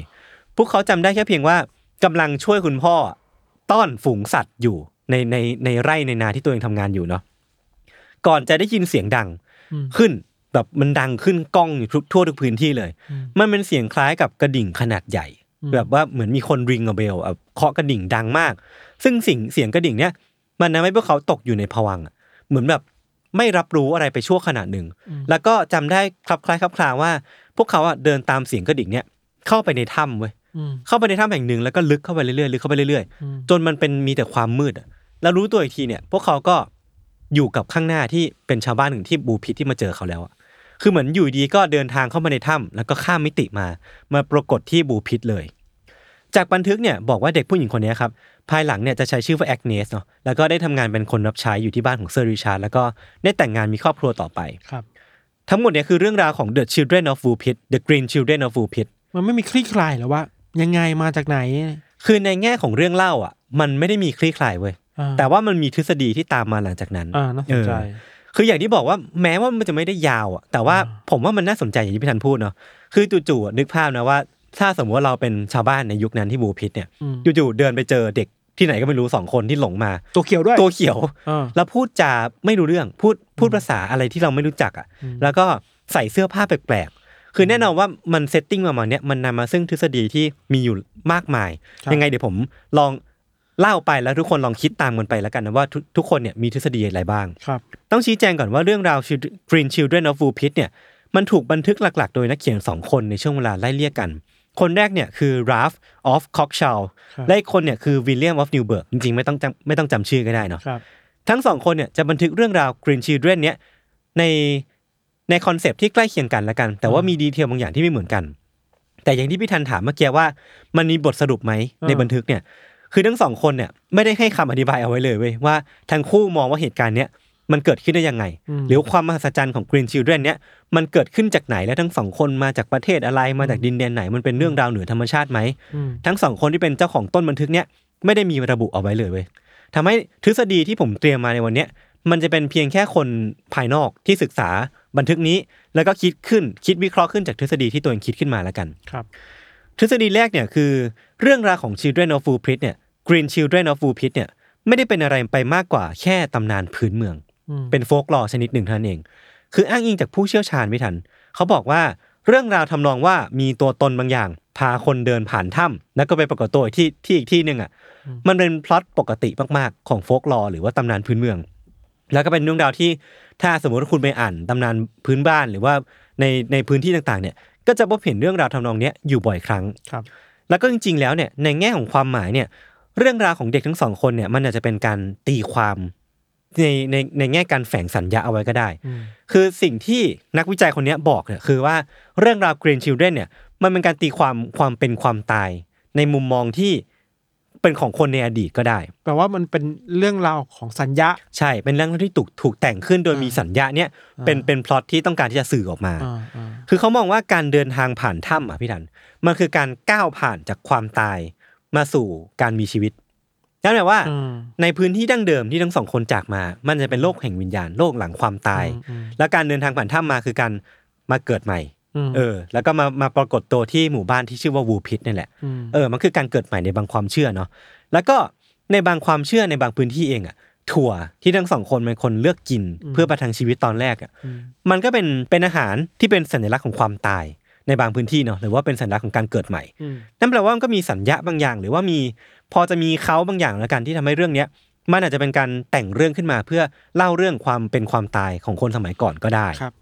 พวกเขาจำได้แค่เพียงว่ากำลังช่วยคุณพ่อต้อนฝูงสัตว์อยู่ในในในไร่ในนาที่ตัวเองทำงานอยู่เนาะ ก่อนจะได้ยินเสียงดังอืมขึ้นแบบมันดังขึ้นกล้องอยู่ทุกทั่วทุกพื้นที่เลยอืมมันเป็นเสียงคล้ายกับกระดิ่งขนาดใหญ่อืมแบบว่าเหมือนมีคนริงเบลเคาะกระดิ่งดังมาก ซึ่งสิ่งเสียงกระดิ่งเนี้ยมันทำให้พวกเขาตกอยู่ในภวังค์อะเหมือนแบบไม่รับรู้อะไรไปชั่วขณะหนึ่ง แล้วก็จำได้คลับคล้ายคลับคลาว่า พวกเขาอะเดินตามเสียงกระดิ่งเนี้ยเข้าไปในถ้ำเว้ยอืมเข้าไปในถ้ำแห่งหนึ่งแล้วก็ลึกเข้าไปเรื่อยๆลึกเข้าไปเรื่อยอืมๆจนมันเป็นมีแต่ความมืดอะแล้วรู้ตัวอีกทีเนี่ย พวกเขาก็ อยู่กับข้างหน้าที่เป็นชาวบ้านหนึ่งที่บูพิษที่มาเจอเขาแล้วอะคือเหมือนอยู่ดีก็เดินทางเข้ามาในถ้ำแล้วก็ข้ามมิติมา มาปรากฏที่บูพิษเลย จากบันทึกเนี่ยบอกว่าเด็กผู้หญิงคนนี้ครับภายหลังเนี่ยจะใช้ชื่อว่าแอกเนสเนาะแล้วก็ได้ทำงานเป็นคนรับใช้อยู่ที่บ้านของเซอร์ริชาร์ดแล้วก็ได้แต่งงานมีครอบครัวต่อไปครับ ทั้งหมดเนี่ยคือเรื่องราวของ The Children of Wu Pit The Green Children of Wu Pit มันไม่มีคลี่คลายเหรอว่า ยังไงมาจากไหน คือในแง่ของเรื่องเล่าอะ มันไม่ได้มีคลี่คลายเว้ยอ่า แต่ว่ามันมีทฤษฎีที่ตามมาหลังจากนั้นอ่าน่าสนใจเออคืออย่างที่บอกว่าแม้ว่ามันจะไม่ได้ยาวอะแต่ว่าผมว่ามันน่าสนใจอย่างที่พี่ธันพูดเนาะคือจู่ๆอะนึกภาพนะว่า ถ้าสมมติว่าเราเป็นชาวบ้านในยุคนั้นที่บูพิษเนี่ยอืมจู่ๆเดินไปเจอเด็กที่ไหนก็ไม่รู้สองคนที่หลงมา ตัวเขียวด้วยตัวเขียวอ่าแล้วพูดจาไม่รู้เรื่องพูดพูดภาษาอะไรที่เราไม่รู้จักอะ แล้วก็ใส่เสื้อผ้าแปลกๆคือแน่นอนว่ามันเซตติ้งมามาเนี้ยมันนำมาซึ่งทฤษฎีที่มีอยู่มากมายครับยังไงเดี๋ยวผมลอง เล่าไปแล้วทุกคนลองคิดตามกันไปแล้วกันนะว่าทุกทุกคนเนี่ยมีทฤษฎีอะไรบ้างครับต้องชี้แจงก่อนว่าเรื่องราว Child- Green Children of Woolpit เนี่ยมันถูกบันทึกหลัก ๆ โดยนักเขียนสองคนในช่วงเวลาไล่เลี่ยกัน คนแรกเนี่ยคือ Ralph of Cockshall ครับและอีกคนเนี่ยคือ William of Newburgh จริงๆไม่ต้องจำไม่ต้องจำชื่อก็ได้เนาะครับทั้งสองคนเนี่ยจะบันทึกเรื่องราว Green Children เนี่ยในใน concept ที่ใกล้เคียงกันละกัน แต่ว่ามี detail บางอย่างที่ไม่เหมือนกัน แต่อย่างที่พี่ทันถามเมื่อกี้ว่า มันมีบทสรุปไหมในบันทึกเนี่ย คือทั้งสองคนเนี่ยไม่ได้ให้คำอธิบายเอาไว้เลยเว้ยว่าทั้งคู่มองว่าเหตุการณ์เนี้ยมันเกิดขึ้นได้ยังไง หรือความมหัศจรรย์ของ Green Children เนี่ยมันเกิดขึ้นจากไหนและทั้งสองคนมาจากประเทศอะไรมาจากดินแดนไหนมันเป็นเรื่องราวเหนือธรรมชาติไหมอืมทั้งสองคนที่เป็นเจ้าของต้นบันทึกเนี่ยไม่ได้มีระบุเอาไว้เลยเว้ยทำให้ทฤษฎีที่ผมเตรียมมาในวันเนี้ยมันจะเป็นเพียงแค่คนภายนอกที่ศึกษาบันทึกนี้ แล้วก็คิดขึ้นคิดวิเคราะห์ขึ้นจากทฤษฎีที่ตัวเองคิดขึ้นมาแล้วกันครับ ทฤษฎีแรกเนี่ยคือ เรื่องราวของ Children of Wu Pit เนี่ย Green Children of Wu Pit เนี่ยไม่ได้เป็นอะไรไปมากกว่าแค่ตำนานพื้นเมืองอืมเป็นโฟกลอร์ชนิดหนึ่งเท่านั้นเอง คืออ้างอิงจากผู้เชี่ยวชาญไม่ทัน เขาบอกว่าเรื่องราวทำนองว่ามีตัวตนบางอย่าง พาคนเดินผ่านถ้ำแล้วก็ไปปรากฏตัวอีกที่ที่อีกที่หนึ่งอะมันเป็นพล็อตปกติมากๆของโฟกลอร์หรือว่าตำนานพื้นเมือง แล้วก็เป็นเรื่องราวที่ถ้าสมมติว่าคุณไปอ่านตำนานพื้นบ้านหรือว่าในในพื้นที่ต่างๆเนี่ยก็จะพบเห็นเรื่องราวทำนองเนี้ยอยู่บ่อยครั้งครับแล้วก็จริงๆแล้วเนี่ยในแง่ของความหมายเนี่ย เรื่องราวของเด็กทั้งสองคนเนี่ย มันอาจจะเป็นการตีความในในในแง่การแฝงสัญญาเอาไว้ก็ได้อืมคือสิ่งที่นักวิจัยคนเนี้ยบอกเนี่ยคือว่าเรื่องราว Green Children เนี่ยมันเป็นการตีความความเป็นความตาย ในมุมมองที่เป็นของคนในอดีตก็ได้แปลว่ามันเป็นเรื่องราวของสัญญาใช่เป็นเรื่องที่ถูกถูกแต่งขึ้นโดยมีสัญญาเนี่ยเป็นเป็นพล็อตที่ต้องการที่จะสื่อออกมาอ่าอ่าคือเขามองว่าการเดินทางผ่านถ้ำอะพี่ทันมันคือการก้าวผ่านจากความตาย มาสู่การมีชีวิตนั่นแปลว่าอืมในพื้นที่ดั้งเดิมที่ทั้งสองคนจากมา มันจะเป็นโลกแห่งวิญญาณโลกหลังความตายอืมแล้วการเดินทางผ่านถ้ำมาคือการมาเกิดใหม่อืมเออ แล้วก็มามาปรากฏตัวที่หมู่บ้านที่ชื่อว่าวูพิทนี่แหละมเออมันคือการเกิดใหม่ในบางความเชื่อเนาะแล้วก็ในบางความเชื่อในบางพื้นที่เองอะถั่วที่ทั้งสองคนเป็นคนเลือกกินเพื่อประทังชีวิตตอนแรกอะมมันก็เป็นเป็นอาหารที่เป็นสัญลักษณ์ของความตาย ในบางพื้นที่เนาะหรือว่าเป็นสัญลักษณ์ของการเกิดใหม่อืมนั่นแปลว่ามันก็มีสัญญาบางอย่าง หรือว่ามีพอจะมีเขาบางอย่างแล้วกันที่ทำให้เรื่องเนี้ยมันอาจจะเป็นการแต่งเรื่องขึ้นมาเพื่อเล่าเรื่องความเป็นความตายของคนสมัยก่อนก็ได้ครับ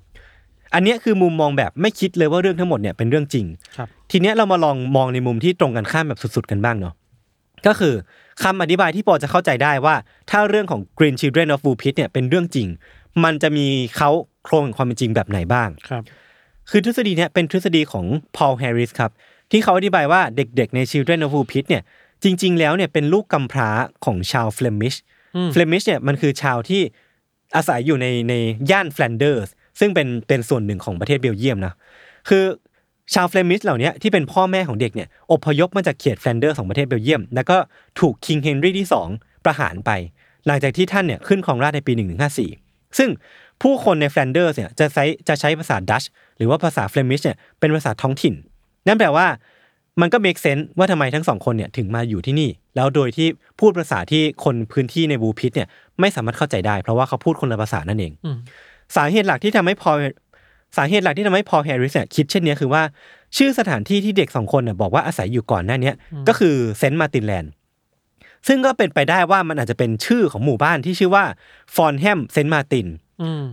อันเนี้ยคือมุมมองแบบไม่คิดเลยว่าเรื่องทั้งหมดเนี่ยเป็นเรื่องจริงครับ ทีเนี้ยเรามาลองมองในมุมที่ตรงกันข้ามแบบสุด ๆ กันบ้างเนาะก็คือคำอธิบายที่พอจะเข้าใจได้ว่า ถ้าเรื่องของ Green Children of Woolpit เนี่ยเป็นเรื่องจริง มันจะมีเค้าโครงแห่งความเป็นจริงแบบไหนบ้างครับ คือทฤษฎีเนี้ยเป็นทฤษฎีของ Paul Harris ครับทที่เขาอธิบายว่าเด็กๆใน Children of Wool Pit เนี่ยจริง ๆ แล้วเนี่ยเป็นลูกกำพร้าของชาวเฟลมิชอืมเฟลมิชเนี่ยมันคือชาวที่อาศัยอยู่ในในย่าน Flandersซึ่งเป็นเป็นส่วนหนึ่งของประเทศเบลเยียมนะคือชาวเฟลมิชเหล่านี้ที่เป็นพ่อแม่ของเด็กเนี่ยอพยพมาจากเขต Flanders ของประเทศเบลเยียม แล้วก็ถูก King Henry ที่ 2 ประหารไป หลังจากที่ท่านเนี่ยขึ้นครองราชย์ในปี 1154 ซึ่ง ผู้คนใน Flanders เนี่ยจะใช้จะใช้ภาษาดัตช์หรือว่าภาษาเฟลมิชเนี่ยเป็นภาษาท้องถิ่น นั่นแปลว่ามันก็ make sense ว่าทำไมทั้งสองคนเนี่ยถึงมาอยู่ที่นี่ แล้วโดยที่พูดภาษาที่คนพื้นที่ใน Woolpit เนี่ยไม่สามารถเข้าใจได้ เพราะว่าเขาพูดคนละภาษานั่นเองอืมสาเหตุหลักที่ทำให้พอสาเหตุหลักที่ทำให้ Paul Harris เนี่ยคิดเช่นเนี้ยคือว่า ชื่อสถานที่ที่เด็กสองคนเนี่ยบอกว่าอาศัยอยู่ก่อนหน้าเนี้ยก็คือ St. Martin's Land ซึ่งก็เป็นไปได้ว่ามันอาจจะเป็นชื่อของหมู่บ้านที่ชื่อว่า Fornham St. Martin อืม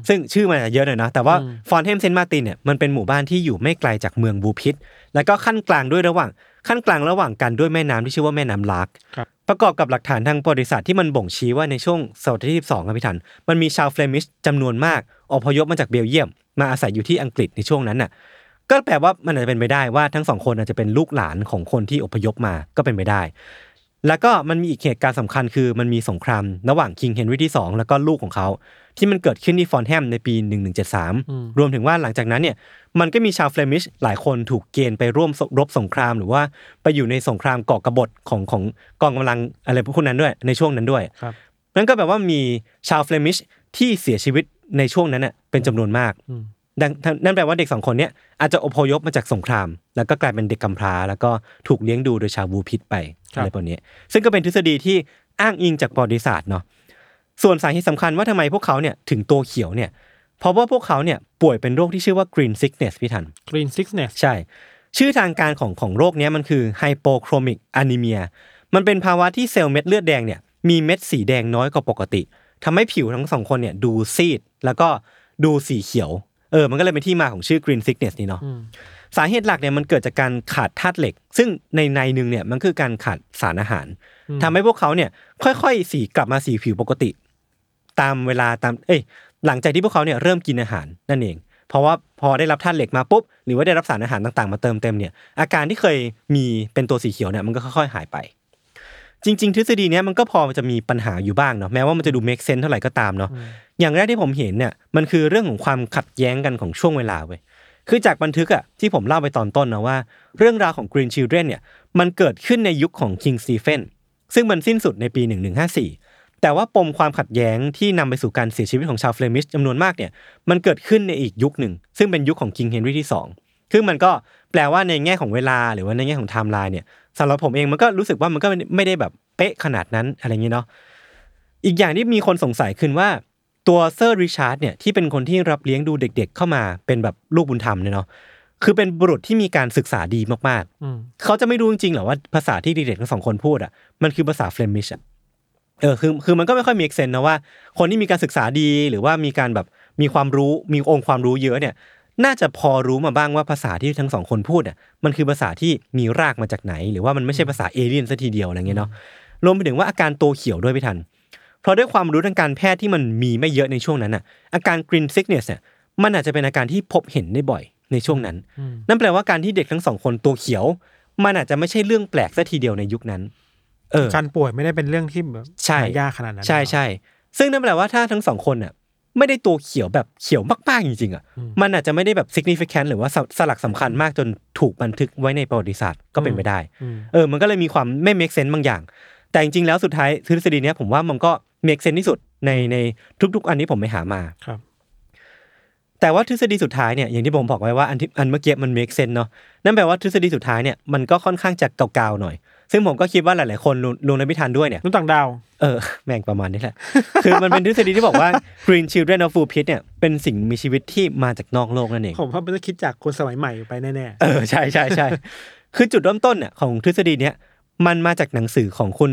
ซึ่งชื่อมันอาจจะเยอะหน่อยนะ แต่ว่าอืม Fornham St. Martin เนี่ยมันเป็นหมู่บ้านที่อยู่ไม่ไกลจากเมือง Woolpit แล้วก็คั่นกลางด้วยระหว่าง คั่นกลางระหว่างกันด้วยแม่น้ำที่ชื่อว่าแม่น้ำ Larkครับประกอบกับหลักฐานทางประวัติศาสตร์ที่มันบ่งชี้ว่าในช่วงศตวรรษที่12ครับพี่ทันมันมีชาวเฟลมิชจำนวนมากอพยพมาจากเบลเยียม มาอาศัยอยู่ที่อังกฤษในช่วงนั้นน่ะก็แปลว่ามันอาจจะเป็นไปได้ว่าทั้งสองคนอาจจะเป็นลูกหลานของคนที่อพยพมาก็เป็นไปได้ แล้วก็มันมีอีกเหตุการณ์สำคัญคือมันมีสงครามระหว่าง King Henry ที่ 2 แล้วก็ลูกของเขา ที่มันเกิดขึ้นที่ Fornham ในปี 1173 รวมถึงว่าหลังจากนั้นเนี่ยมันก็มีชาวเฟลมิชหลายคนถูกเกณฑ์ไปร่วมรบสงครามหรือว่าไปอยู่ในสงครามก่อกบฏของของกองกำลังอะไรพวกนั้นด้วยในช่วงนั้นด้วยครับนั่นก็แปลว่ามีชาวเฟลมิชที่เสียชีวิตในช่วงนั้นเน่ะเป็นจำนวนมากอืมดัง นั่นแปลว่าเด็กสองคนเนี้ยอาจจะอพยพมาจากสงคราม แล้วก็กลายเป็นเด็กกำพร้า แล้วก็ถูกเลี้ยงดูโดยชาวบูพิษไปครับอะไรพวกนี้ ซึ่งก็เป็นทฤษฎีที่อ้างอิงจากประวัติศาสตร์เนาะส่วนสาเหตุสำคัญว่าทำไมพวกเขาเนี่ยถึงตัวเขียวเนี่ยเพราะว่าพวกเขาเนี่ยป่วยเป็นโรคที่ชื่อว่า green sickness พี่ทัน green sickness ใช่ ชื่อทางการของของโรคเนี้ยมันคือ hypochromic anemia มันเป็นภาวะที่เซลล์เม็ดเลือดแดงเนี่ยมีเม็ดสีแดงน้อยกว่าปกติทำให้ผิวทั้งสองคนเนี่ยดูซีด แล้วก็ดูสีเขียว เออมันก็เลยเป็นที่มาของชื่อ green sickness นี่เนาะอืมสาเหตุหลักเนี่ยมันเกิดจากการขาดธาตุเหล็ก ซึ่งในในหนึ่งเนี่ยมันคือการขาดสารอาหารทำให้พวกเขาเนี่ย ค่อยๆ สีกลับมาสีผิวปกติ ตามเวลาตาม เอ้ย หลังจากที่พวกเขาเนี่ยเริ่มกินอาหารนั่นเอง เพราะว่าพอได้รับธาตุเหล็กมาปุ๊บหรือว่าได้รับสารอาหารต่างๆ มาเติมเต็มเนี่ยอาการที่เคยมีเป็นตัวสีเขียวเนี่ยมันก็ค่อยๆ หายไป จริง ๆ ทฤษฎีเนี้ยมันก็พอจะมีปัญหาอยู่บ้างเนาะแม้ว่ามันจะดู make sense เท่าไหร่ก็ตามเนาะอย่างแรกที่ผมเห็นเนี่ยมันคือเรื่องของความขัดแย้งกันของช่วงเวลาเว้ยคือจากบันทึกอะที่ผมเล่าไปตอนต้นนะว่า เรื่องราวของ Green Children เนี่ยมันเกิดขึ้นในยุคของ King Stephen ซึ่งมันสิ้นสุดในปี 1154 แต่ว่าปมความขัดแย้งที่นำไปสู่การเสียชีวิตของชาวเฟลมิชจำนวนมากเนี่ยมันเกิดขึ้นในอีกยุคหนึ่ง ซึ่งเป็นยุคของ King Henry ที่2คือมันก็แปลว่าในแง่ของเวลาหรือว่าในแง่ของไทม์ไลน์เนี่ย สำหรับผมเองมันก็รู้สึกว่ามันก็ไม่ได้แบบเป๊ะขนาดนั้นอะไรอย่างนี้เนาะอีกอย่างที่มีคนสงสัยขึ้นว่าตัวเซอร์ริชาร์ดเนี่ยที่เป็นคนที่รับเลี้ยงดูเด็ก ๆ เข้ามาเป็นแบบลูกบุญธรรมเนี่ยเนาะคือเป็นบุรุษที่มีการศึกษาดีมากอืมๆเขาจะไม่รู้จริงๆหรอว่าภาษาที่เด็กๆทั้งสองคนพูดอะมันคือภาษาเฟลมิชอะเออคือคือมันก็ไม่ค่อยมีเซนนะว่า คนที่มีการศึกษาดีหรือว่ามีการแบบมีความรู้มีองค์ความรู้เยอะเนี่ย น่าจะพอรู้มาบ้างว่าภาษาที่ทั้งสองคนพูดอะมันคือภาษาที่มีรากมาจากไหน หรือว่ามันไม่ใช่ภาษาเอเลี่ยนซะทีเดียวอะไรเงี้ยเนาะรวมไปถึงว่าอาการตัวเขียวด้วยพี่ทัน เพราะด้วยความรู้ทางการแพทย์ที่มันมีไม่เยอะในช่วงนั้นอะ อาการ green sickness เนี่ยมันอาจจะเป็นอาการที่พบเห็นได้บ่อยในช่วงนั้น นั่นแปลว่าการที่เด็กทั้งสองคนตัวเขียว มันอาจจะไม่ใช่เรื่องแปลกซะทีเดียวในยุคนั้นเออการป่วยไม่ได้เป็นเรื่องที่แบบใช่หายากขนาดนั้นใช่ใช่ซึ่งนั่นแปลว่าถ้าทั้งสองคนน่ะ ไม่ได้ตัวเขียวแบบเขียวมากๆจริงๆอะมันอาจจะไม่ได้แบบ significant หรือว่าสสลักสำคัญมากจนถูกบันทึกไว้ในประวัติศาสตร์ก็เป็นไปได้ เออ มันก็เลยมีความไม่ make sense บางอย่าง แต่จริงๆแล้วสุดท้ายทฤษฎีเนี้ยผมว่ามันก็ make sense ที่สุดในในทุก ๆ อันที่ผมไปหามาครับ แต่ว่าทฤษฎีสุดท้ายเนี่ยอย่างที่ผมบอกไว้ว่าอันที่อันเมื่อกี้มัน make sense เนาะนั่นแปลว่าทฤษฎีสุดท้ายเนี่ยมันก็ค่อนข้างจะเก่าๆหน่อย ซึ่งผมก็คิดว่าหลาย ๆ คนรวมรวมในพิธันด้วยเนี่ยนุ่นต่างดาว เออ แม่งประมาณนี้แหละ คือมันเป็นทฤษฎีที่บอกว่า Green Children of Food Pit เนี่ยเป็นสิ่งมีชีวิตที่มาจากนอกโลกนั่นเอง ผมว่ามันจะคิดจากคนสมัยใหม่ไปแน่เออ ใช่ใช่ใช่คือจุดเริ่มต้นเนี่ยของทฤษฎีเนี้ยมันมาจากหนังสือของคุณ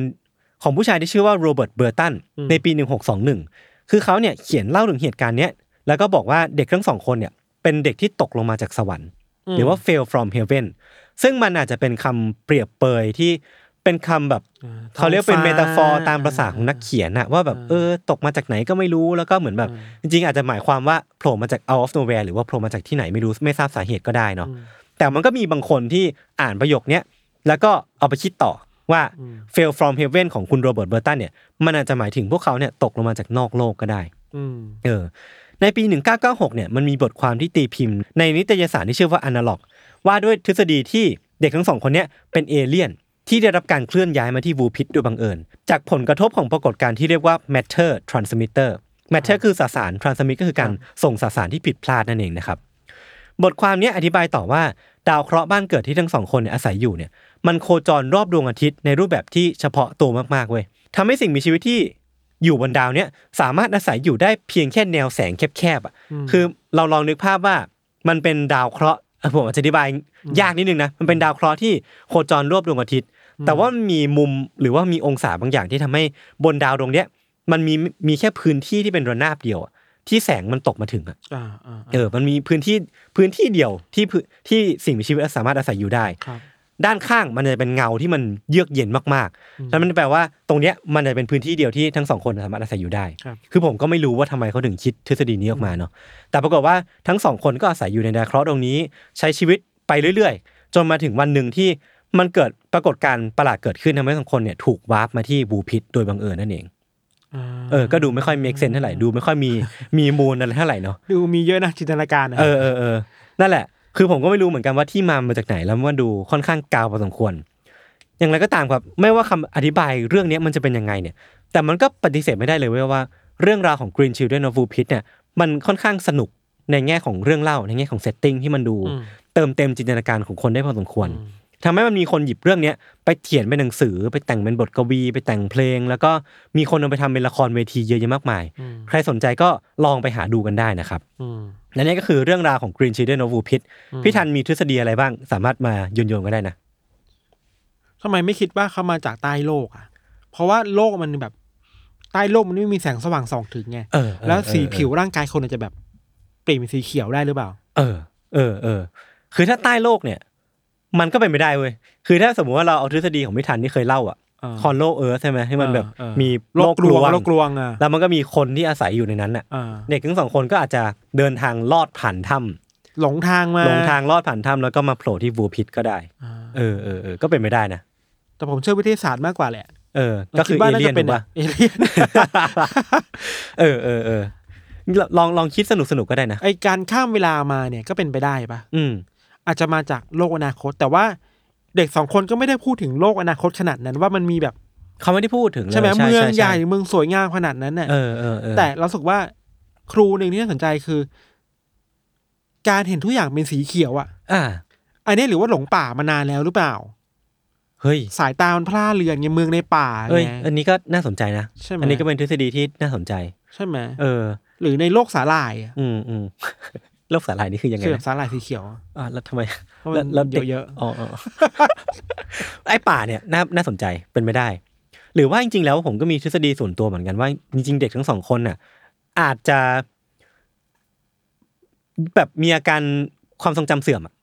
ของผู้ชายที่ชื่อว่าโรเบิร์ตเบอร์ตันในปี 1621 คือเขาเนี่ยเขียนเล่าถึงเหตุการณ์เนี้ยแล้วก็บอกว่าเด็กทั้งสองคนเนี่ยเป็นเด็กที่ตกลงมาจากสวรรค์ หรือว่า fail from heaven ซึ่งมันอาจจะเป็นคำเปรียบเปยที่เป็นคำแบบๆอ่เขาเรียกเป็นท้เมองฟ้ตาฟอร์ตามภาษาของนักเขียนอะว่าแบบเออตกมาจากไหนก็ไม่รู้แล้วก็เหมือนแบบ จริง ๆ อาจจะหมายความว่าโผล่มาจาก out of nowhere หรือว่าโผล่มาจากที่ไหนไม่รู้ไม่ทราบสาเหตุก็ได้เนาะแต่มันก็มีบางคนที่อ่านประโยคเนี้ยแล้วก็เอาไปคิดต่อว่า fail from heaven ของคุณโรเบิร์ตเบอร์ตันเนี่ยมันอาจจะหมายถึงพวกเขาเนี่ยตกลงมาจากนอกโลกก็ได้อืมเออในปี 1996เนี่ยมันมีบทความที่ตีพิมพ์ในนิตยสารที่ชื่อว่า Analog ว่าด้วยทฤษฎีที่เด็กทั้งสองคนเนี้ยเป็นเอเลี่ยนที่ได้รับการเคลื่อนย้ายมาที่วูพิทโดยบังเอิญ จากผลกระทบของปรากฏการณ์ที่เรียกว่า matter transmitter matter คือสสาร transmit ก็คือการส่งสสารที่ผิดพลาดนั่นเองนะครับบทความเนี้ยอธิบายต่อว่าดาวเคราะห์บ้านเกิดที่ทั้งสองคนเนี่ยอาศัยอยู่เนี่ยมันโคจรรอบดวงอาทิตย์ในรูปแบบที่เฉพาะตัวมากๆเว้ยทำให้สิ่งมีชีวิตที่อยู่บนดาวเนี้ยสามารถอาศัยอยู่ได้เพียงแค่แนวแสงแคบๆอะคือเราลองนึกภาพว่ามันเป็นดาวเคราะห์เอ่อ ผมอธิบายยากนิดนึงนะมันเป็นดาวเคราะห์ที่โคจรรอบดวงอาทิตย์ แต่ว่ามันมีมุมหรือว่ามีองศาบางอย่างที่ทำให้บนดาวดวงเนี้ยมันมีมีแค่พื้นที่ที่เป็นระนาบเดียวอะที่แสงมันตกมาถึงอะอ่าอ่าเออ มันมีพื้นที่พื้นที่เดียวที่พื้นที่สิ่งมีชีวิตสามารถอาศัยอยู่ได้ครับ ด้านข้างมันจะเป็นเงาที่มันเยือกเย็นมากๆแล้วมันแปลว่าตรงเนี้ยมันจะเป็นพื้นที่เดียวที่ทั้งสองคนสามารถอาศัยอยู่ได้ครับคือผมก็ไม่รู้ว่าทำไมเขาถึงคิดทฤษฎีนี้ออกมาเนาะ แต่ปรากฏว่าทั้งสองคนก็อาศัยอยู่ในดาวเคราะห์ตรงนี้ ใช้ชีวิตไปเรื่อยๆ จนมาถึงวันหนึ่งที่มันเกิดปรากฏการณ์ประหลาดเกิดขึ้นทำให้ทั้งคนเนี่ยถูกวาร์ปมาที่บูพิษโดยบังเอิญนั่นเองาเออ ก็ดูไม่ค่อยมีเซนเท่าไหร่ ดูไม่ค่อยมีมีมูลอะไรเท่าไหร่เนาะ ดูมีเยอะนะจินตนาการนะเออเออเออนั่นแหละ คือผมก็ไม่รู้เหมือนกันว่าที่มามาจากไหนแล้วมันดูค่อนข้างกาวพอสมควร อย่างไรก็ตามครับ ไม่ว่าคำอธิบายเรื่องนี้มันจะเป็นยังไงเนี่ย แต่มันก็ปฏิเสธไม่ได้เลยเว้ยว่า เรื่องราวของ Green Children of w o o Pit เนี่ยมันค่อนข้างสนุกในแง่ของเรื่องเล่าในแง่ของ setting ที่มันดู เติมเต็มจินตนาการของคนได้พอสมควร ทำให้มันมีคนหยิบเรื่องเนี้ยไปเขียนเป็นหนังสือไปแต่งเป็นบทกวี ไปแต่งเพลง แล้วก็มีคนเอาไปทำเป็นละครเวทีเยอะแยะมากมาย ใครสนใจก็ลองไปหาดูกันได้นะครับอืมและนี่ก็คือเรื่องราวของ Green Children of w o o Pit พี่ทันมีทฤษฎีอะไรบ้าง สามารถมาโยนโยนๆก็ได้นะทำไมไม่คิดว่าเขามาจากใต้โลกอะ เพราะว่าโลกมันแบบใต้โลกมันไม่มีแสงสว่างส่องถึงไงเออเออแล้วสีเออผิวร่างกายคนอาจจะแบบเปลี่ยนเป็นสีเขียวได้หรือเปล่า เออ เออเออคือถ้าใต้โลกเนี่ย มันก็เป็นไปได้เว้ยคือถ้าสมมุติว่าเราเอาทฤษฎีของพี่ทันที่เคยเล่าอะเออคอนโลเอิร์ธใช่ไหมที่มันแบบเออเออมีโลกกลวงโลกกลวงอะแล้วมันก็มีคนที่อาศัยอยู่ในนั้นอะอ่าเด็กทั้งสองคนก็อาจจะเดินทางลอดผ่านถ้หลงทางมาำหลงทางลอดผ่านถ้ำแล้วก็มาโผล่ที่วูพิทก็ได้อ่าเออเออเออก็เป็นไปได้นะแต่ผมเชื่อวิทยาศาสตร์มากกว่าแหละเออ ก็คือดว่าเอเลี่ยนจะเป็ถูนกปะเอเลี่ยนเออเออเออลองลองคิดสนุกสนุกๆก็ได้นะไอการข้ามเวลามาเนี่ยก็เป็นไปได้ปะอืม อาจจะมาจากโลกอนาคต แต่ว่าเด็กสองคนก็ไม่ได้พูดถึงโลกอนาคตขนาดนั้นว่ามันมีแบบเขาไม่ได้พูดถึงเลยใช่ไหมเมืองใหญ่ช่เมืองสวยงามขนาดนั้นน่ะเออเออเออแต่เราสึกว่าครูหนึ่งที่น่าสนใจคือ การเห็นทุกอย่างเป็นสีเขียวอะ อ่า อันนี้หรือว่าหลงป่ามานานแล้วหรือเปล่าเฮ้ยสายตามันพร่าเรือนไงเมืองในป่าเอ้ยไงอันนี้ก็น่าสนใจนะใช่ไหมอันนี้ก็เป็นทฤษฎีที่น่าสนใจ ใช่ไหมเออ หรือในโลกสาหร่ายอะอืมอืม โลกสาหร่ายนี่คือยังไงคือแบบนะสาหร่ายสีเขียวอะอ่าแล้วทำไมเพราะแล้วมันแล้วด็กเยอะอ๋ออ๋อไอ้ป่าเนี่ยน่าน่าสนใจเป็นไม่ได้ หรือว่าจริง ๆ แล้วผมก็มีทฤษฎีส่วนตัวเหมือนกันว่าจริง ๆ เด็กทั้งสองคนน่ะ อาจจะ แบบมีอาการความทรงจำเสื่อมอะ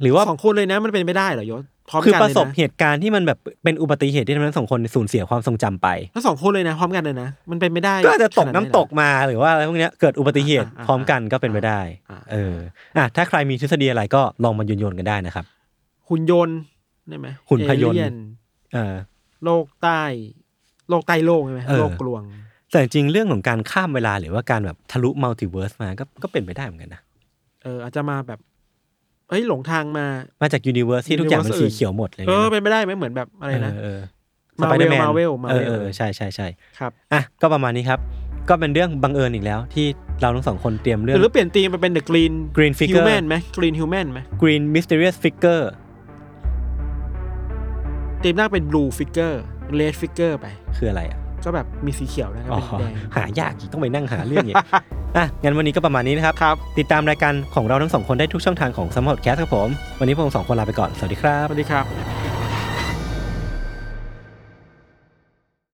หรือว่าสองคนเลยนะมันเป็นไปได้เหรอยศ พร้อมคือกันประเลยสบนะเหตุการณ์ที่มันแบบเป็นอุบัติเหตุที่ทำให้ทั้งสองคนสูญเสียความทรงจำไปทั้งสองคนเลยนะ พร้อมกันเลยนะ มันเป็นไม่ได้ ก็อาจจะตกขน้ำดเหรอตกมาหรือว่าอะไรพวกเนี้ยเกิดอุบัติเหตุอ่าอ่าพร้อมกันก็เป็นไปได้อ่าเอออะถ้าใครมีทฤษฎีอะไรก็ลองมาโยนๆกันได้นะครับ หุ่นยนต์ได้ไหมหุ่นพยนต์เอเลี่เออโลกใต้โลกใต้โลกใช่ไหมเออโลกกลวง แต่จริงๆเรื่องของการข้ามเวลาหรือว่าการแบบทะลุ multiverse มาก็ก็เป็นไปได้เหมือนกันนะเอออาจจะมาแบบ เอ้ยหลงทางมา มาจาก universe ที่ทุกอย่างเป็น Universe สีเขียวหมดเลยเออนะเป็นไปได้ไหมเหมือนแบบอะไรนะเออ Marvel สไปเดอร์แมน Marvel เออ Marvel เออใช่ใช่ใช่ครับอะก็ประมาณนี้ครับ ก็เป็นเรื่องบังเอิญอีกแล้วที่เราทั้งสองคนเตรียมเรื่องหรือเปลี่ยนธีมไปเป็น The Green Green Figure Human ไหม Green Human ไหม Green Mysterious Figure ธีมหน้าเป็น Blue Figure Red Figure ไปคืออะไรอะ ก็แบบมีสีเขียวนะก็อ๋อเป็นแดงหายากอีกต้องไปนั่งหาเรื่องอีกอะงั้นวันนี้ก็ประมาณนี้นะครับครับ ติดตามรายการของเราทั้งสองคนได้ทุกช่องทางของแซลมอนพอดแคสต์ครับผม วันนี้พวกเราสองคนลาไปก่อน สวัสดีครับ สวัสดีครับ